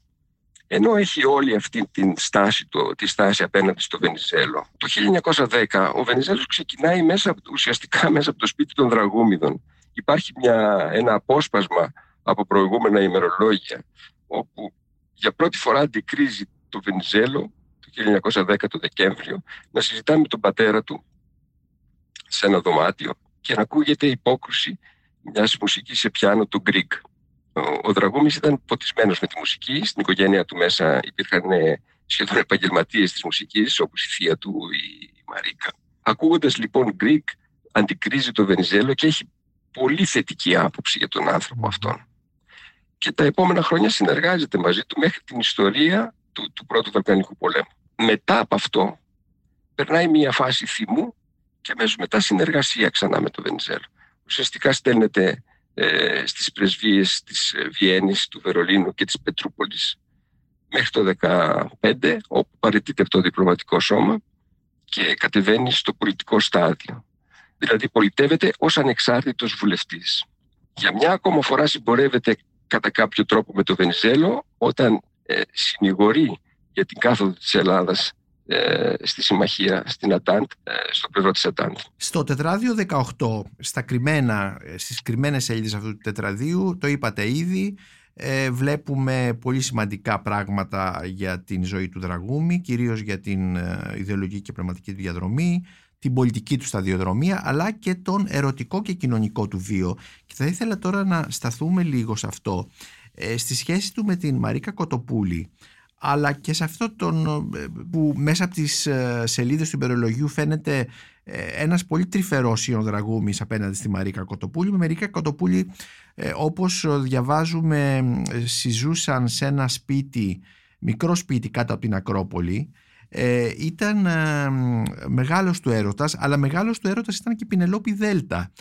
ενώ έχει όλη αυτή τη στάση, το, τη στάση απέναντι στο Βενιζέλο, το 1910 ο Βενιζέλος ξεκινάει μέσα, ουσιαστικά μέσα από το σπίτι των Δραγούμιδων. Υπάρχει μια, ένα απόσπασμα από προηγούμενα ημερολόγια, όπου για πρώτη φορά αντικρίζει το Βενιζέλο το 1910 το Δεκέμβριο να συζητά με τον πατέρα του σε ένα δωμάτιο και να ακούγεται η υπόκρουση μιας μουσικής σε πιάνο του Γκριγκ. Ο, ο Δραγούμης ήταν ποτισμένος με τη μουσική. Στην οικογένεια του μέσα υπήρχαν ε, σχεδόν επαγγελματίες της μουσικής, όπως η θεία του, η Μαρίκα. Ακούγοντας λοιπόν Γκριγκ, αντικρίζει το Βενιζέλο και έχει πολύ θετική άποψη για τον άνθρωπο αυτόν. Και τα επόμενα χρόνια συνεργάζεται μαζί του μέχρι την ιστορία του, του Πρώτου Βαλκανικού Πολέμου. Μετά από αυτό περνάει μια φάση θυμού και αμέσως μετά συνεργασία ξανά με το Βενιζέλο. Ουσιαστικά στέλνεται ε, στις πρεσβείες της ε, Βιέννης, του Βερολίνου και της Πετρούπολης μέχρι το 2015 όπου παραιτείται από το διπλωματικό σώμα και κατεβαίνει στο πολιτικό στάδιο. Δηλαδή πολιτεύεται ως ανεξάρτητος βουλευτής. Για μια ακόμα φορά συμπορεύεται κατά κάποιο τρόπο με το Βενιζέλο όταν ε, συνηγορεί για την κάθοδο της Ελλάδας ε, στη συμμαχία στην Ατάντ, ε, στο πλευρό της Ατάντ. Στο τετράδιο 18, στα κρυμμένα, ε, στις κρυμμένες σελίδες αυτού του τετραδίου, το είπατε ήδη, ε, βλέπουμε πολύ σημαντικά πράγματα για την ζωή του Δραγούμη, κυρίως για την ιδεολογική και πνευματική του διαδρομή, την πολιτική του σταδιοδρομία, αλλά και τον ερωτικό και κοινωνικό του βίο. Και θα ήθελα τώρα να σταθούμε λίγο σε αυτό. Ε, στη σχέση του με την Μαρίκα Κοτοπούλη αλλά και σε αυτό τον, ε, που μέσα από τις ε, σελίδες του υπερολογίου φαίνεται ένας πολύ τρυφερός Δραγούμης απέναντι στη Μαρίκα Κοτοπούλη. Με Μαρίκα Κοτοπούλη όπως διαβάζουμε συζούσαν σε ένα σπίτι, μικρό σπίτι κάτω από την Ακρόπολη ήταν μεγάλος του έρωτας αλλά μεγάλος του έρωτας ήταν και η Πινελόπη Δέλτα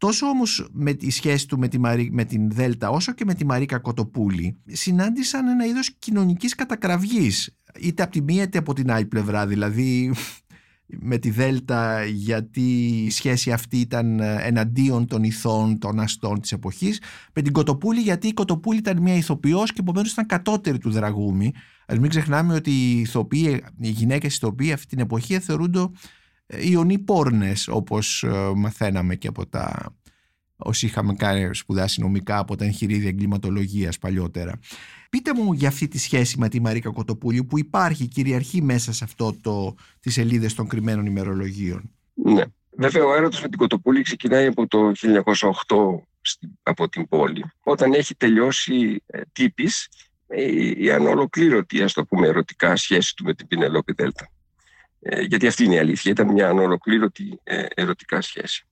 Τόσο όμως με τη σχέση του με, τη με την Δέλτα όσο και με τη Μαρίκα Κοτοπούλη συνάντησαν ένα είδος κοινωνικής κατακραυγής είτε από τη μία είτε από την άλλη πλευρά. Δηλαδή με τη Δέλτα γιατί η σχέση αυτή ήταν εναντίον των ηθών των αστών της εποχής. Με την Κοτοπούλη γιατί η Κοτοπούλη ήταν μια ηθοποιός και επομένως ήταν κατώτερη του Δραγούμη. Ας μην ξεχνάμε ότι οι, ηθοποιοί, οι γυναίκες ηθοποιοί αυτή την εποχή θεωρούνται ιονοί πόρνες όπως μαθαίναμε και από τα όσοι είχαμε κάνει σπουδάσει νομικά από τα εγχειρίδια εγκληματολογίας παλιότερα. Πείτε μου για αυτή τη σχέση με τη Μαρίκα Κοτοπούλη που υπάρχει, κυριαρχεί μέσα σε αυτό το, τις σελίδες των κρυμμένων ημερολογίων. Ναι. Βέβαια ο έρωτας με την Κοτοπούλη ξεκινάει από το 1908 από την πόλη. Όταν έχει τελειώσει ε, τύπης η, η ανολοκλήρωτη, ας το πούμε, ερωτικά σχέση του με την Πινελόπη Δέλτα. Ε, γιατί αυτή είναι η αλήθεια. Ήταν μια ανολοκλήρωτη ε, ερωτικά σχέση.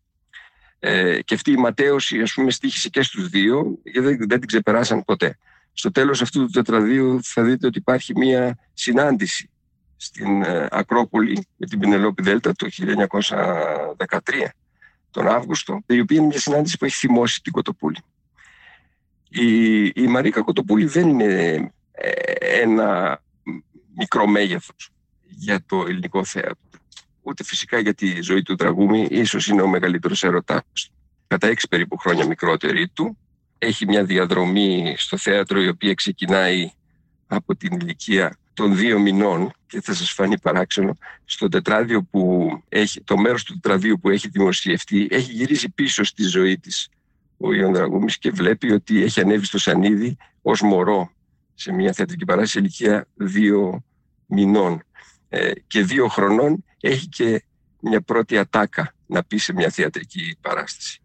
Ε, και αυτή η ματέωση, ας πούμε, στήχησε και στους δύο, γιατί δεν, δεν την ξεπεράσαν ποτέ. Στο τέλος αυτού του τετραδίου θα δείτε ότι υπάρχει μία συνάντηση στην ε, Ακρόπολη με την Πινελόπη Δέλτα το 1913, τον Αύγουστο, η οποία είναι μια συνάντηση που έχει θυμώσει την Κοτοπούλη. Η, η Μαρίκα Κοτοπούλη δεν είναι ε, ένα μικρό μέγεθος για το ελληνικό θέατρο ούτε φυσικά για τη ζωή του τραγούμι, ίσως είναι ο μεγαλύτερος ερωτάς. Κατά έξι περίπου χρόνια μικρότερη του, έχει μια διαδρομή στο θέατρο η οποία ξεκινάει από την ηλικία των δύο μηνών και θα σας φανεί παράξενο. Στο τετράδιο που έχει, το μέρος του τετραδίου που έχει δημοσιευτεί έχει γυρίσει πίσω στη ζωή της ο Ιων Δραγούμης και βλέπει ότι έχει ανέβει στο Σανίδι ως μωρό σε μια θεατρική παράσταση ηλικία δύο μηνών. ε, και δύο χρονών έχει και μια πρώτη ατάκα να πει σε μια θεατρική παράσταση.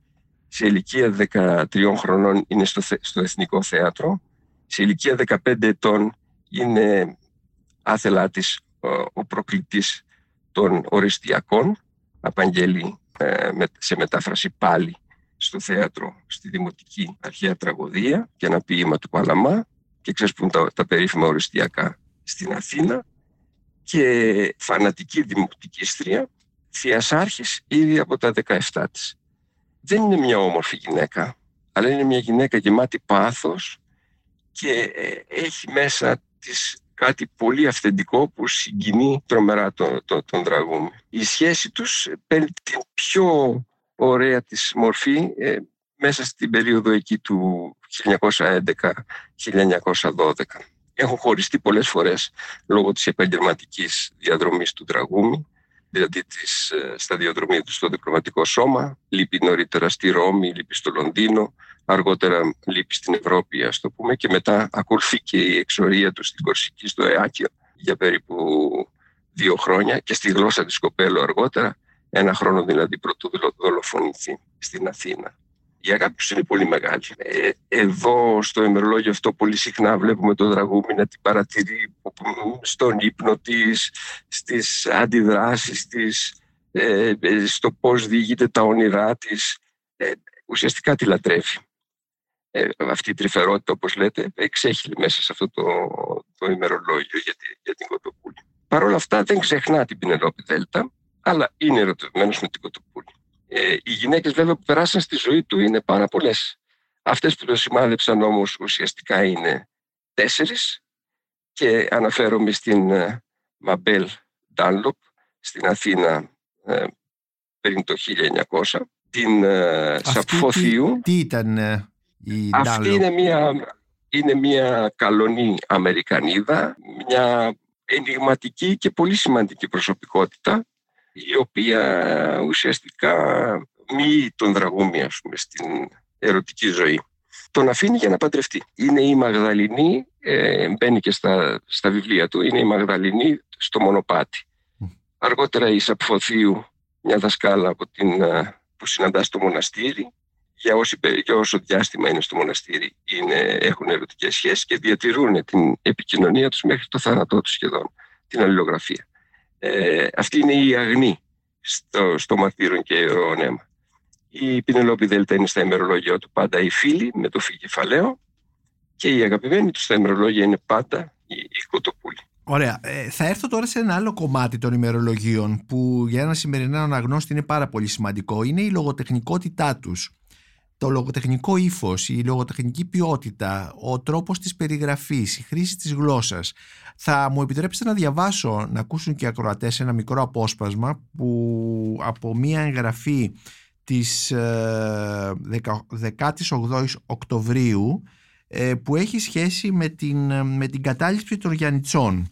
Σε ηλικία 13 χρονών είναι στο, στο Εθνικό Θέατρο. Σε ηλικία 15 ετών είναι άθελά της ο προκλητής των οριστιακών. Απαγγέλει ε, σε μετάφραση πάλι στο θέατρο, στη Δημοτική Αρχαία Τραγωδία και ένα ποίημα του Παλαμά και ξέσπουν τα, τα περίφημα οριστιακά στην Αθήνα και φανατική δημοτικίστρια, θειασάρχης ήδη από τα 17 της. Δεν είναι μια όμορφη γυναίκα, αλλά είναι μια γυναίκα γεμάτη πάθος και ε, έχει μέσα της κάτι πολύ αυθεντικό που συγκινεί τρομερά τον, τον, τον τραγούμι. Η σχέση τους παίρνει την πιο ωραία της μορφή ε, μέσα στην περίοδο εκεί του 1911-1912 έχουν χωριστεί πολλές φορές λόγω της επαγγελματικής διαδρομής του τραγούμι, δηλαδή της ε, σταδιοδρομή του στο διπλωματικό σώμα, λείπει νωρίτερα στη Ρώμη, λείπει στο Λονδίνο, αργότερα λείπει στην Ευρώπη, ας το πούμε, και μετά ακολουθεί και η εξορία του στην Κορσική, στο Εάκιο, για περίπου δύο χρόνια και στη γλώσσα της Κοπέλου αργότερα, ένα χρόνο δηλαδή πρωτού δολοφονηθεί στην Αθήνα η αγάπη του είναι πολύ μεγάλη. Ε, εδώ στο ημερολόγιο αυτό πολύ συχνά βλέπουμε τον Δραγούμη να την παρατηρεί στον ύπνο της, στις αντιδράσεις της, ε, ε, στο πώς διηγείται τα όνειρά της. ουσιαστικά τη λατρεύει. αυτή η τρυφερότητα, όπως λέτε, εξέχει μέσα σε αυτό το, το ημερολόγιο για, για την Κοτοπούλη. Παρ' όλα αυτά δεν ξεχνά την Πινελόπη Δέλτα, αλλά είναι ερωτευμένος με την Κοτοπούλη. Ε, οι γυναίκες βέβαια που περάσαν στη ζωή του είναι πάρα πολλές. Αυτές που το σημάδεψαν όμως ουσιαστικά είναι τέσσερις και αναφέρομαι στην ε, Μαμπέλ Ντάνλοπ στην Αθήνα ε, πριν το 1900, την ε, Σαπφοθίου. Τι, ήταν η Αυτή είναι μια, είναι μια καλονή Αμερικανίδα, μια ενηγματική και πολύ σημαντική προσωπικότητα η οποία ουσιαστικά μη τον δραγούμει ας πούμε, στην ερωτική ζωή. Τον αφήνει για να παντρευτεί. Είναι η Μαγδαληνή, ε, μπαίνει και στα, στα βιβλία του, είναι η Μαγδαληνή στο μονοπάτι. Αργότερα η Σαπφοθίου, μια δασκάλα από την, ε, που συναντά στο μοναστήρι, για, όση, για όσο διάστημα είναι στο μοναστήρι είναι, έχουν ερωτικές σχέσεις και διατηρούν την επικοινωνία τους μέχρι το θάνατό τους σχεδόν, την αλληλογραφία. Ε, αυτή είναι η αγνή στο, στο μαρτύρον και ο νέμα. Η Πινελόπη Δέλτα είναι στα ημερολόγια του πάντα η φίλη με το φυγεφαλαίο και η αγαπημένη του στα ημερολόγια είναι πάντα η, η Κοτοπούλη. Ωραία. Ε, θα έρθω τώρα σε ένα άλλο κομμάτι των ημερολογίων που για ένα σημερινό αναγνώστη είναι πάρα πολύ σημαντικό. Είναι η λογοτεχνικότητά τους. Το λογοτεχνικό ύφος, η λογοτεχνική ποιότητα, ο τρόπος της περιγραφής, η χρήση της γλώσσας. Θα μου επιτρέψετε να διαβάσω, να ακούσουν και οι ακροατές ένα μικρό απόσπασμα που από μία εγγραφή της 18 ε, Οκτωβρίου ε, που έχει σχέση με την, με την κατάληψη των Γιαννιτσών.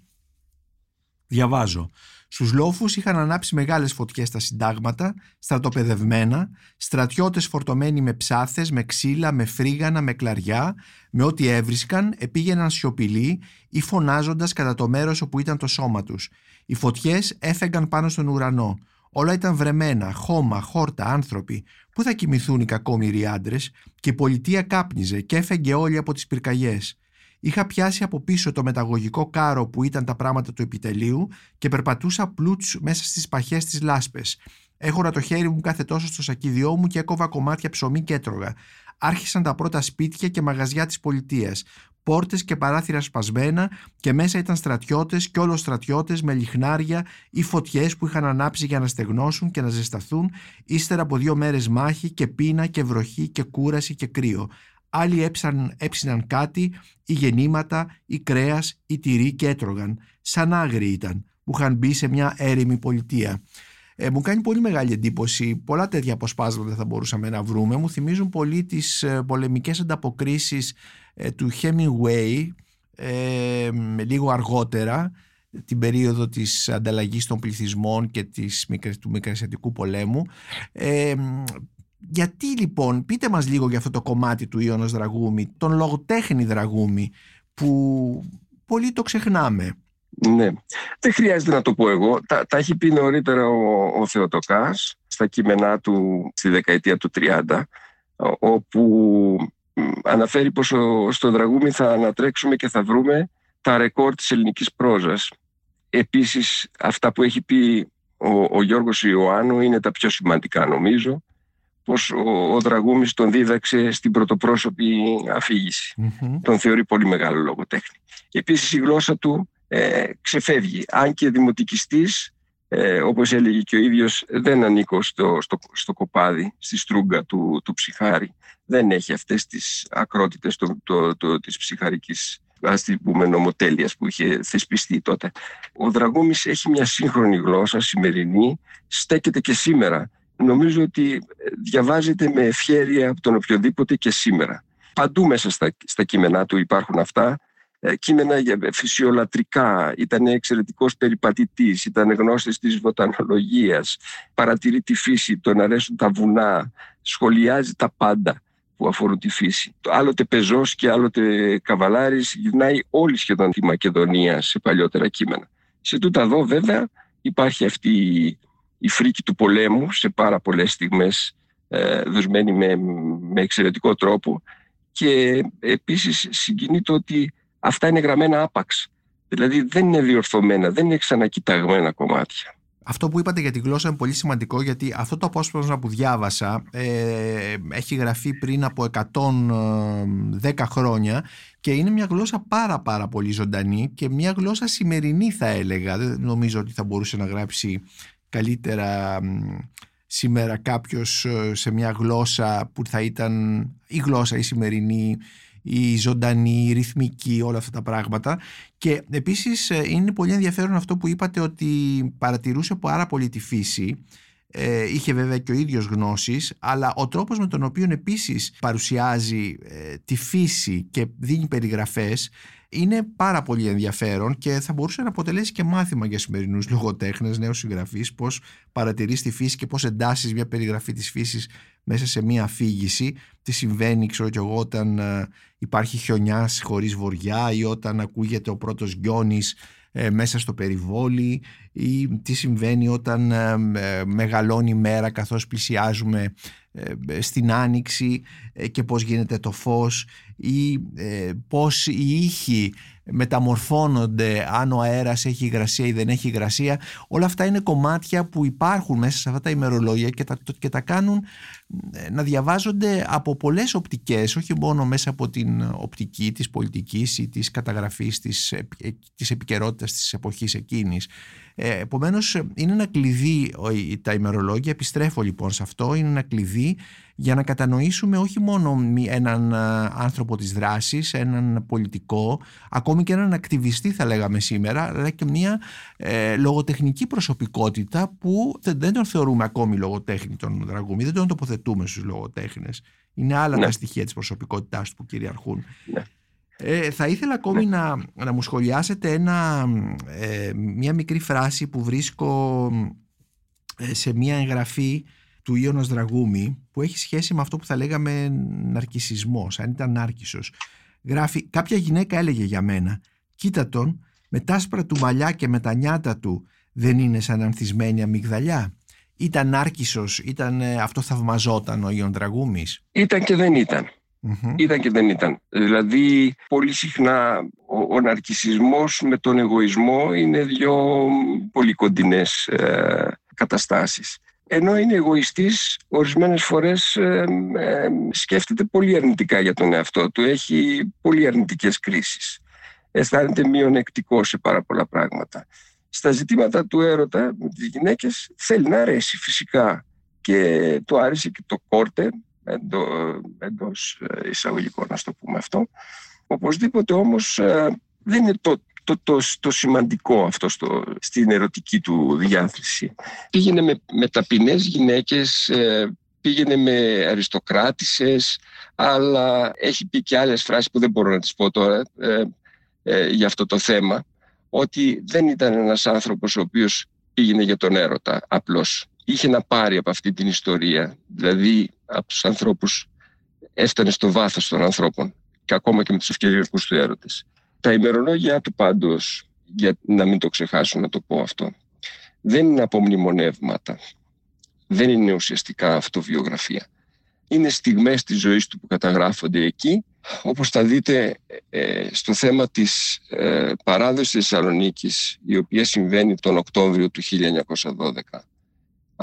Διαβάζω. Στους λόφους είχαν ανάψει μεγάλες φωτιές στα συντάγματα, στρατοπεδευμένα, στρατιώτες φορτωμένοι με ψάθες, με ξύλα, με φρίγανα, με κλαριά, με ό,τι έβρισκαν, επήγαιναν σιωπηλοί ή φωνάζοντας κατά το μέρος όπου ήταν το σώμα τους. Οι φωτιές έφεγαν πάνω στον ουρανό. Όλα ήταν βρεμένα, χώμα, χόρτα, άνθρωποι. Πού θα κοιμηθούν οι κακόμοιροι άντρες, και η πολιτεία κάπνιζε και έφεγγε όλοι από τις πυρκαγιές. Είχα πιάσει από πίσω το μεταγωγικό κάρο που ήταν τα πράγματα του επιτελείου και περπατούσα πλούτς μέσα στις παχές της λάσπες. Έχωρα το χέρι μου κάθε τόσο στο σακίδιό μου και έκοβα κομμάτια ψωμί και έτρωγα. Άρχισαν τα πρώτα σπίτια και μαγαζιά της πολιτείας. Πόρτες και παράθυρα σπασμένα και μέσα ήταν στρατιώτες και όλο στρατιώτες με λιχνάρια ή φωτιές που είχαν ανάψει για να στεγνώσουν και να ζεσταθούν ύστερα από δύο μέρες μάχη και πείνα και βροχή και κούραση και κρύο άλλοι έψαν, έψιναν κάτι ή γεννήματα ή κρέας ή τυρί και έτρωγαν. Σαν άγριοι ήταν που είχαν μπει σε μια έρημη πολιτεία. Ε, μου κάνει πολύ μεγάλη εντύπωση. Πολλά τέτοια αποσπάσματα θα μπορούσαμε να βρούμε. Μου θυμίζουν πολύ τις ε, πολεμικές ανταποκρίσεις ε, του Hemingway ε, λίγο αργότερα την περίοδο της ανταλλαγής των πληθυσμών και της, του Μικρασιατικού πολέμου ε, γιατί λοιπόν, πείτε μας λίγο για αυτό το κομμάτι του Ιώνος Δραγούμη, τον λογοτέχνη Δραγούμη, που πολύ το ξεχνάμε. Ναι, δεν χρειάζεται να το πω εγώ. Τα, τα έχει πει νωρίτερα ο, ο Θεοτοκάς στα κείμενά του στη δεκαετία του 30, όπου αναφέρει πως στο Δραγούμη θα ανατρέξουμε και θα βρούμε τα ρεκόρ της ελληνικής πρόζας. Επίσης, αυτά που έχει πει ο, ο Γιώργος Ιωάννου είναι τα πιο σημαντικά νομίζω πως ο, ο Δραγούμης τον δίδαξε στην πρωτοπρόσωπη Τον θεωρεί πολύ μεγάλο λογοτέχνη. Επίσης η γλώσσα του ε, ξεφεύγει. Αν και δημοτικιστής, ε, όπως έλεγε και ο ίδιος, δεν ανήκω στο, στο, στο κοπάδι, στη στρούγκα του, του ψυχάρη. Δεν έχει αυτές τις ακρότητες το, το, το, της ψυχαρικής ας την πούμε νομοτέλειας που είχε θεσπιστεί τότε. Ο Δραγούμης έχει μια σύγχρονη γλώσσα, σημερινή, στέκεται και σήμερα νομίζω ότι διαβάζεται με ευχέρεια από τον οποιοδήποτε και σήμερα. Παντού μέσα στα, στα κείμενά του υπάρχουν αυτά. Ε, κείμενα φυσιολατρικά, ήταν εξαιρετικός περιπατητής, ήταν γνώστης της βοτανολογίας, παρατηρεί τη φύση, τον αρέσουν τα βουνά, σχολιάζει τα πάντα που αφορούν τη φύση. Άλλοτε πεζός και άλλοτε καβαλάρης γυρνάει όλη σχεδόν τη Μακεδονία σε παλιότερα κείμενα. Σε τούτα εδώ βέβαια υπάρχει αυτή η φρίκη του πολέμου σε πάρα πολλές στιγμές ε, δοσμένη με, με εξαιρετικό τρόπο και επίσης συγκινεί το ότι αυτά είναι γραμμένα άπαξ. Δηλαδή δεν είναι διορθωμένα, δεν είναι ξανακοιταγμένα κομμάτια. Αυτό που είπατε για τη γλώσσα είναι πολύ σημαντικό γιατί αυτό το απόσπασμα που διάβασα ε, έχει γραφεί πριν από 110 χρόνια και είναι μια γλώσσα πάρα πάρα πολύ ζωντανή και μια γλώσσα σημερινή θα έλεγα. Δεν νομίζω ότι θα μπορούσε να γράψει καλύτερα σήμερα κάποιος ε, σε μια γλώσσα που θα ήταν η γλώσσα η σημερινή, η ζωντανή, η ρυθμική, όλα αυτά τα πράγματα. Και επίσης ε, είναι πολύ ενδιαφέρον αυτό που είπατε ότι παρατηρούσε πάρα πολύ τη φύση. Ε, είχε βέβαια και ο ίδιος γνώσεις, αλλά ο τρόπος με τον οποίο επίσης παρουσιάζει τη φύση και δίνει περιγραφές είναι πάρα πολύ ενδιαφέρον και θα μπορούσε να αποτελέσει και μάθημα για σημερινούς λογοτέχνες, νέους συγγραφείς, πώς παρατηρείς τη φύση και πώς εντάσσεις μια περιγραφή της φύσης μέσα σε μια αφήγηση. Τι συμβαίνει, ξέρω και εγώ, όταν ε, υπάρχει χιονιάς χωρίς βοριά ή όταν ακούγεται ο πρώτος γκιόνης ε, μέσα στο περιβόλι ή τι συμβαίνει όταν ε, μεγαλώνει η μέρα καθώς πλησιάζουμε στην άνοιξη και πώς γίνεται το φως ή ε, πώς οι ήχοι μεταμορφώνονται αν ο αέρας έχει υγρασία ή δεν έχει υγρασία. Όλα αυτά είναι κομμάτια που υπάρχουν μέσα σε αυτά τα ημερολόγια και τα, και τα κάνουν ε, να διαβάζονται από πολλές οπτικές όχι μόνο μέσα από την οπτική της πολιτικής ή της καταγραφής της, της επικαιρότητας της εποχής εκείνης ε, Επομένως, είναι ένα κλειδί τα ημερολόγια. Επιστρέφω λοιπόν σε αυτό. Είναι ένα κλειδί για να κατανοήσουμε όχι μόνο έναν άνθρωπο της δράσης, έναν πολιτικό, ακόμη και έναν ακτιβιστή θα λέγαμε σήμερα, αλλά και μια ε, λογοτεχνική προσωπικότητα που δεν, τον θεωρούμε ακόμη λογοτέχνη τον Δραγούμη, δεν τον τοποθετούμε στους λογοτέχνες. Είναι άλλα ναι. τα στοιχεία της προσωπικότητάς του που κυριαρχούν. Ναι. Ε, θα ήθελα ακόμη ναι. να, να μου σχολιάσετε ένα, ε, μια μικρή φράση που βρίσκω ε, σε μια εγγραφή του Ιωνος Δραγούμη που έχει σχέση με αυτό που θα λέγαμε ναρκισισμός, αν ήταν νάρκισος. Γράφει, κάποια γυναίκα έλεγε για μένα, κοίτα τον, με τα άσπρα του μαλλιά και με τα νιάτα του δεν είναι σαν ανθισμένη αμυγδαλιά. Ήταν νάρκισος, ήταν, ε, αυτό θαυμαζόταν ο Ιων Δραγούμης. Ήταν και δεν ήταν. Ήταν και δεν ήταν. Δηλαδή, πολύ συχνά ο, ο ναρκισισμός με τον εγωισμό είναι δύο πολύ κοντινές ε, καταστάσεις. Ενώ είναι εγωιστής, ορισμένες φορές ε, ε, σκέφτεται πολύ αρνητικά για τον εαυτό του. Έχει πολύ αρνητικές κρίσεις. Αισθάνεται μειονεκτικό σε πάρα πολλά πράγματα. Στα ζητήματα του έρωτα με τις γυναίκες θέλει να αρέσει φυσικά. Και του άρεσε και το κόρτε, εντό, εντός ε, εισαγωγικών να το πούμε αυτό. Οπωσδήποτε όμως δεν είναι το το, το, το σημαντικό αυτό στο, στην ερωτική του διάθεση. Πήγαινε με, με ταπεινές γυναίκες, ε, πήγαινε με αριστοκράτησες, αλλά έχει πει και άλλες φράσεις που δεν μπορώ να τις πω τώρα ε, ε, για αυτό το θέμα, ότι δεν ήταν ένας άνθρωπος ο οποίος πήγαινε για τον έρωτα απλώς. Είχε να πάρει από αυτή την ιστορία, δηλαδή από τους ανθρώπους έφτανε στο βάθος των ανθρώπων και ακόμα και με τους ευκαιριακούς του έρωτες. Τα ημερολόγια του πάντως, για να μην το ξεχάσω να το πω αυτό, δεν είναι απομνημονεύματα. Δεν είναι ουσιαστικά αυτοβιογραφία. Είναι στιγμές της ζωής του που καταγράφονται εκεί, όπως θα δείτε ε, στο θέμα της ε, παράδοσης της Θεσσαλονίκης, η οποία συμβαίνει τον Οκτώβριο του 1912.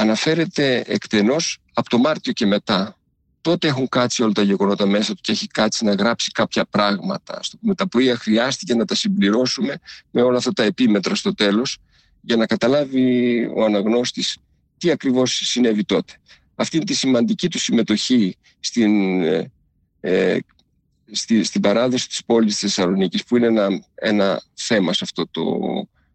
Αναφέρεται εκτενώς από το Μάρτιο και μετά, τότε έχουν κάτσει όλα τα γεγονότα μέσα του και έχει κάτσει να γράψει κάποια πράγματα, με τα οποία χρειάστηκε να τα συμπληρώσουμε με όλα αυτά τα επίμετρα στο τέλος, για να καταλάβει ο αναγνώστης τι ακριβώς συνέβη τότε. Αυτή είναι τη σημαντική του συμμετοχή στην, ε, ε στη, στην παράδοση της πόλης της Θεσσαλονίκης, που είναι ένα, ένα θέμα σε αυτό το,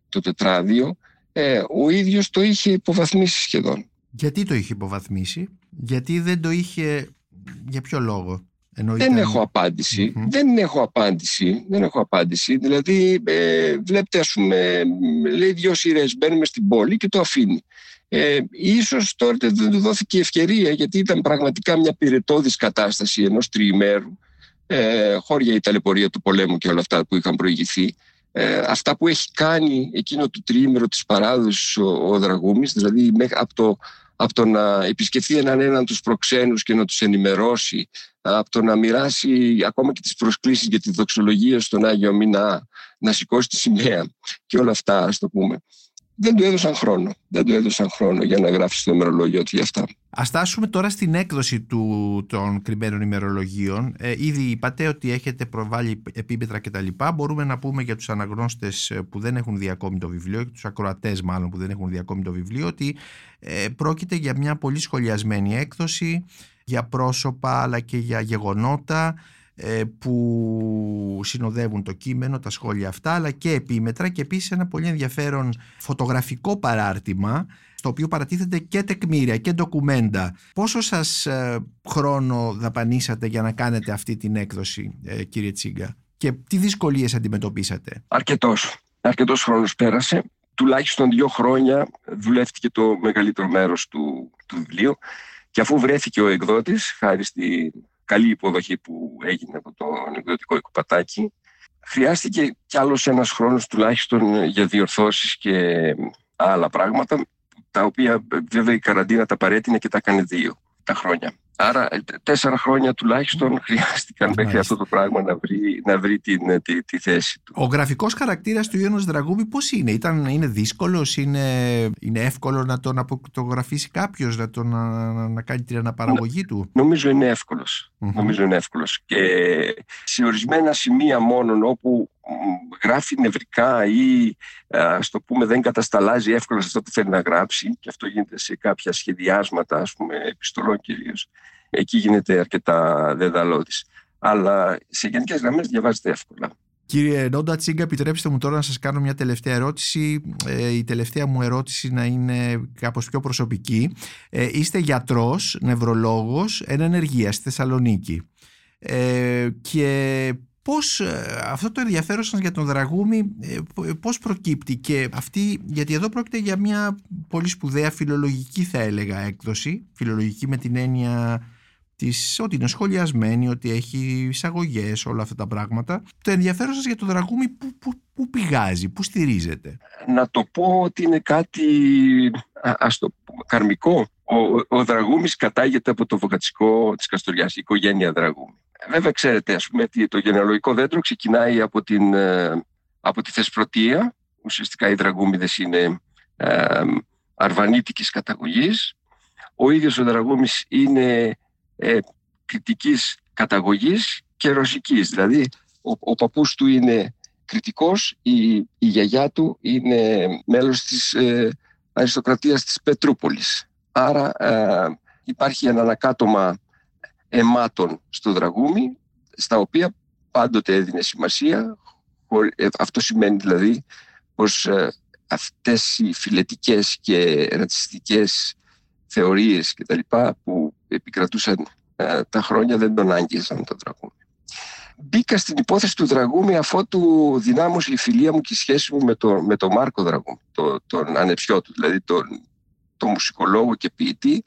το τετράδιο, ε, ο ίδιος το είχε υποβαθμίσει σχεδόν. Γιατί το είχε υποβαθμίσει, γιατί δεν το είχε, για ποιο λόγο. δεν έχω Δεν έχω απάντηση. Δεν έχω απάντηση. Δηλαδή, ε, βλέπετε, ας πούμε, λέει δυο σειρές, μπαίνουμε στην πόλη και το αφήνει. Ε, ίσως τώρα δεν του δόθηκε ευκαιρία γιατί ήταν πραγματικά μια πυρετόδης κατάσταση ενός τριημέρου ε, χώρια η ταλαιπωρία του πολέμου και όλα αυτά που είχαν προηγηθεί ε, αυτά που έχει κάνει εκείνο το τριήμερο της παράδοσης ο, ο Δραγούμης δηλαδή από το από το να επισκεφθεί έναν έναν τους προξένους και να τους ενημερώσει, από το να μοιράσει ακόμα και τις προσκλήσεις για τη δοξολογία στον Άγιο Μήνα, να σηκώσει τη σημαία και όλα αυτά, ας το πούμε δεν του έδωσαν χρόνο. Δεν του έδωσαν χρόνο για να γράψει στο ημερολόγιο του για αυτά. Α στάσουμε τώρα στην έκδοση του, των κρυμμένων ημερολογίων. Ε, ήδη είπατε ότι έχετε προβάλει επίπετρα κτλ. Μπορούμε να πούμε για τους αναγνώστες που δεν έχουν δει ακόμη το βιβλίο και τους ακροατές, μάλλον που δεν έχουν δει ακόμη το βιβλίο, ότι ε, πρόκειται για μια πολύ σχολιασμένη έκδοση για πρόσωπα αλλά και για γεγονότα ε, που συνοδεύουν το κείμενο, τα σχόλια αυτά, αλλά και επίμετρα και επίσης ένα πολύ ενδιαφέρον φωτογραφικό παράρτημα στο οποίο παρατίθεται και τεκμήρια και ντοκουμέντα. Πόσο σας ε, χρόνο δαπανίσατε για να κάνετε αυτή την έκδοση, ε, κύριε Τσίγκα, και τι δυσκολίες αντιμετωπίσατε; Αρκετός. Αρκετός χρόνος πέρασε. Τουλάχιστον δύο χρόνια δουλεύτηκε το μεγαλύτερο μέρος του, του βιβλίου και αφού βρέθηκε ο εκδότης, χάρη στη καλή υποδοχή που έγινε από το εκδοτικό οικοπατάκι. Χρειάστηκε κι άλλος ένας χρόνος τουλάχιστον για διορθώσεις και άλλα πράγματα, τα οποία βέβαια η καραντίνα τα παρέτεινε και τα έκανε δύο τα χρόνια. Άρα ε, τέσσερα χρόνια τουλάχιστον χρειάστηκαν μέχρι αυτό το πράγμα να βρει, να βρει την, ε, τη, τη, θέση του. Ο γραφικός χαρακτήρας του Ιώνος Δραγούμπη πώς είναι, Ήταν, είναι δύσκολος, είναι, είναι εύκολο να τον αποκριτογραφήσει κάποιος, να, τον, να, να κάνει την αναπαραγωγή του; Νομίζω είναι εύκολος. Νομίζω είναι εύκολος. Και σε ορισμένα σημεία μόνο όπου γράφει νευρικά ή ας το πούμε δεν κατασταλάζει εύκολα σε αυτό που θέλει να γράψει και αυτό γίνεται σε κάποια σχεδιάσματα ας πούμε επιστολών κυρίως εκεί γίνεται αρκετά δεδαλώδης. Αλλά σε γενικές γραμμές διαβάζεται εύκολα. Κύριε Νόντα Τσίγκα, επιτρέψτε μου τώρα να σας κάνω μια τελευταία ερώτηση. Ε, η τελευταία μου ερώτηση να είναι κάπως πιο προσωπική. Ε, είστε γιατρός, νευρολόγος, ένα ενεργεία στη Θεσσαλονίκη. Ε, και πώς αυτό το ενδιαφέρον σας για τον Δραγούμη πώς προκύπτει και αυτή, γιατί εδώ πρόκειται για μια πολύ σπουδαία φιλολογική θα έλεγα έκδοση, φιλολογική με την έννοια της, ότι είναι σχολιασμένη, ότι έχει εισαγωγές, όλα αυτά τα πράγματα. Το ενδιαφέρον σας για το δραγούμι πού, πού, πού πηγάζει, πού στηρίζεται; Να το πω ότι είναι κάτι, ας το πούμε, καρμικό. Ο, ο Δραγούμης κατάγεται από το βοκατσικό της Καστοριάς, η οικογένεια Δραγούμη. Βέβαια ξέρετε, ας πούμε, το γενεαλογικό δέντρο ξεκινάει από, την, ε, από τη Θεσπρωτεία. Ουσιαστικά οι Δραγούμιδες είναι ε, αρβανίτικης καταγωγής. Ο ίδιος ο Δραγούμης είναι ε, κριτικής καταγωγής και ρωσικής. Δηλαδή ο, ο παππούς του είναι κριτικός, η, η γιαγιά του είναι μέλος της ε, αριστοκρατίας της Πετρούπολης. Άρα ε, υπάρχει ένα ανακάτωμα αιμάτων στο δραγούμι, στα οποία πάντοτε έδινε σημασία. Ε, αυτό σημαίνει δηλαδή πως ε, αυτές οι φιλετικές και ρατσιστικές θεωρίες και τα λοιπά που επικρατούσαν ε, τα χρόνια δεν τον άγγιζαν τον Δραγούμη. Μπήκα στην υπόθεση του Δραγούμη αφού του δυνάμωσε η φιλία μου και η σχέση μου με, το, με τον Μάρκο Δραγούμη, το, τον ανεψιό του, δηλαδή τον, τον μουσικολόγο και ποιητή,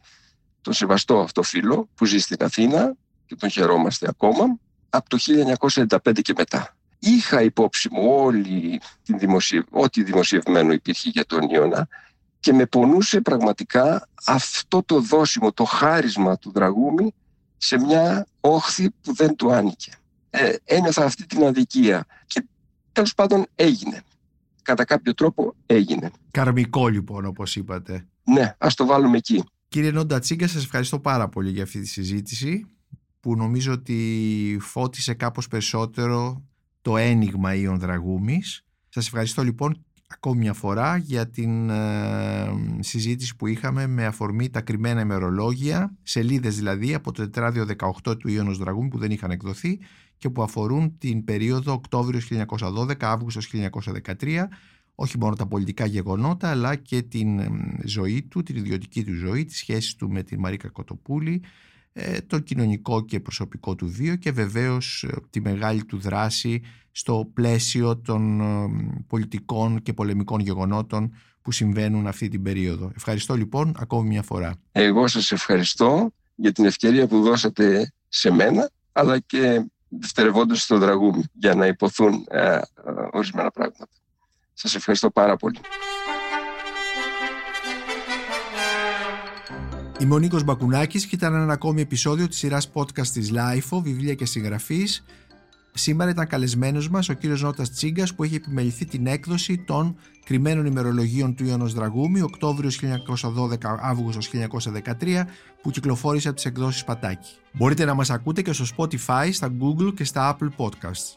τον σεβαστό αυτό φίλο που ζει στην Αθήνα και τον χαιρόμαστε ακόμα, από το 1995 και μετά. Είχα υπόψη μου όλη την δημοσιευ... ό,τι δημοσιευμένο υπήρχε για τον Ιώνα και με πονούσε πραγματικά αυτό το δόσιμο, το χάρισμα του Δραγούμη σε μια όχθη που δεν του άνοικε. Ε, ένιωθα αυτή την αδικία και τέλος πάντων έγινε. Κατά κάποιο τρόπο έγινε. Καρμικό λοιπόν όπως είπατε. Ναι, ας το βάλουμε εκεί. Κύριε Νόντα Τσίγκα, σας ευχαριστώ πάρα πολύ για αυτή τη συζήτηση που νομίζω ότι φώτισε κάπως περισσότερο το ένιγμα Ιων Δραγούμης. Σας ευχαριστώ λοιπόν ακόμη μια φορά για την ε, συζήτηση που είχαμε με αφορμή τα κρυμμένα ημερολόγια, σελίδες δηλαδή από το τετράδιο 18 του Ιωνος Δραγούμ που δεν είχαν εκδοθεί και που αφορούν την περίοδο Οκτώβριος 1912, Αύγουστος 1913, όχι μόνο τα πολιτικά γεγονότα αλλά και την ζωή του, την ιδιωτική του ζωή, τις σχέσεις του με την Μαρίκα Κοτοπούλη, ε, το κοινωνικό και προσωπικό του βίο και βεβαίως ε, τη μεγάλη του δράση στο πλαίσιο των ε, πολιτικών και πολεμικών γεγονότων που συμβαίνουν αυτή την περίοδο. Ευχαριστώ λοιπόν ακόμη μια φορά. Εγώ σας ευχαριστώ για την ευκαιρία που δώσατε σε μένα αλλά και δευτερευόντως στο δραγούμι για να υποθούν ε, ορισμένα πράγματα. Σας ευχαριστώ πάρα πολύ. Είμαι ο Νίκος Μπακουνάκης και ήταν ένα ακόμη επεισόδιο της σειράς podcast της LIFO, βιβλία και συγγραφής. Σήμερα ήταν καλεσμένος μας ο κύριος Νότας Τσίγκας που έχει επιμεληθεί την έκδοση των κρυμμένων ημερολογίων του Ιωνος Δραγούμη Οκτώβριος 1912 Αύγουστος 1913 που κυκλοφόρησε από τις εκδόσεις Πατάκη. Μπορείτε να μας ακούτε και στο Spotify, στα Google και στα Apple Podcasts.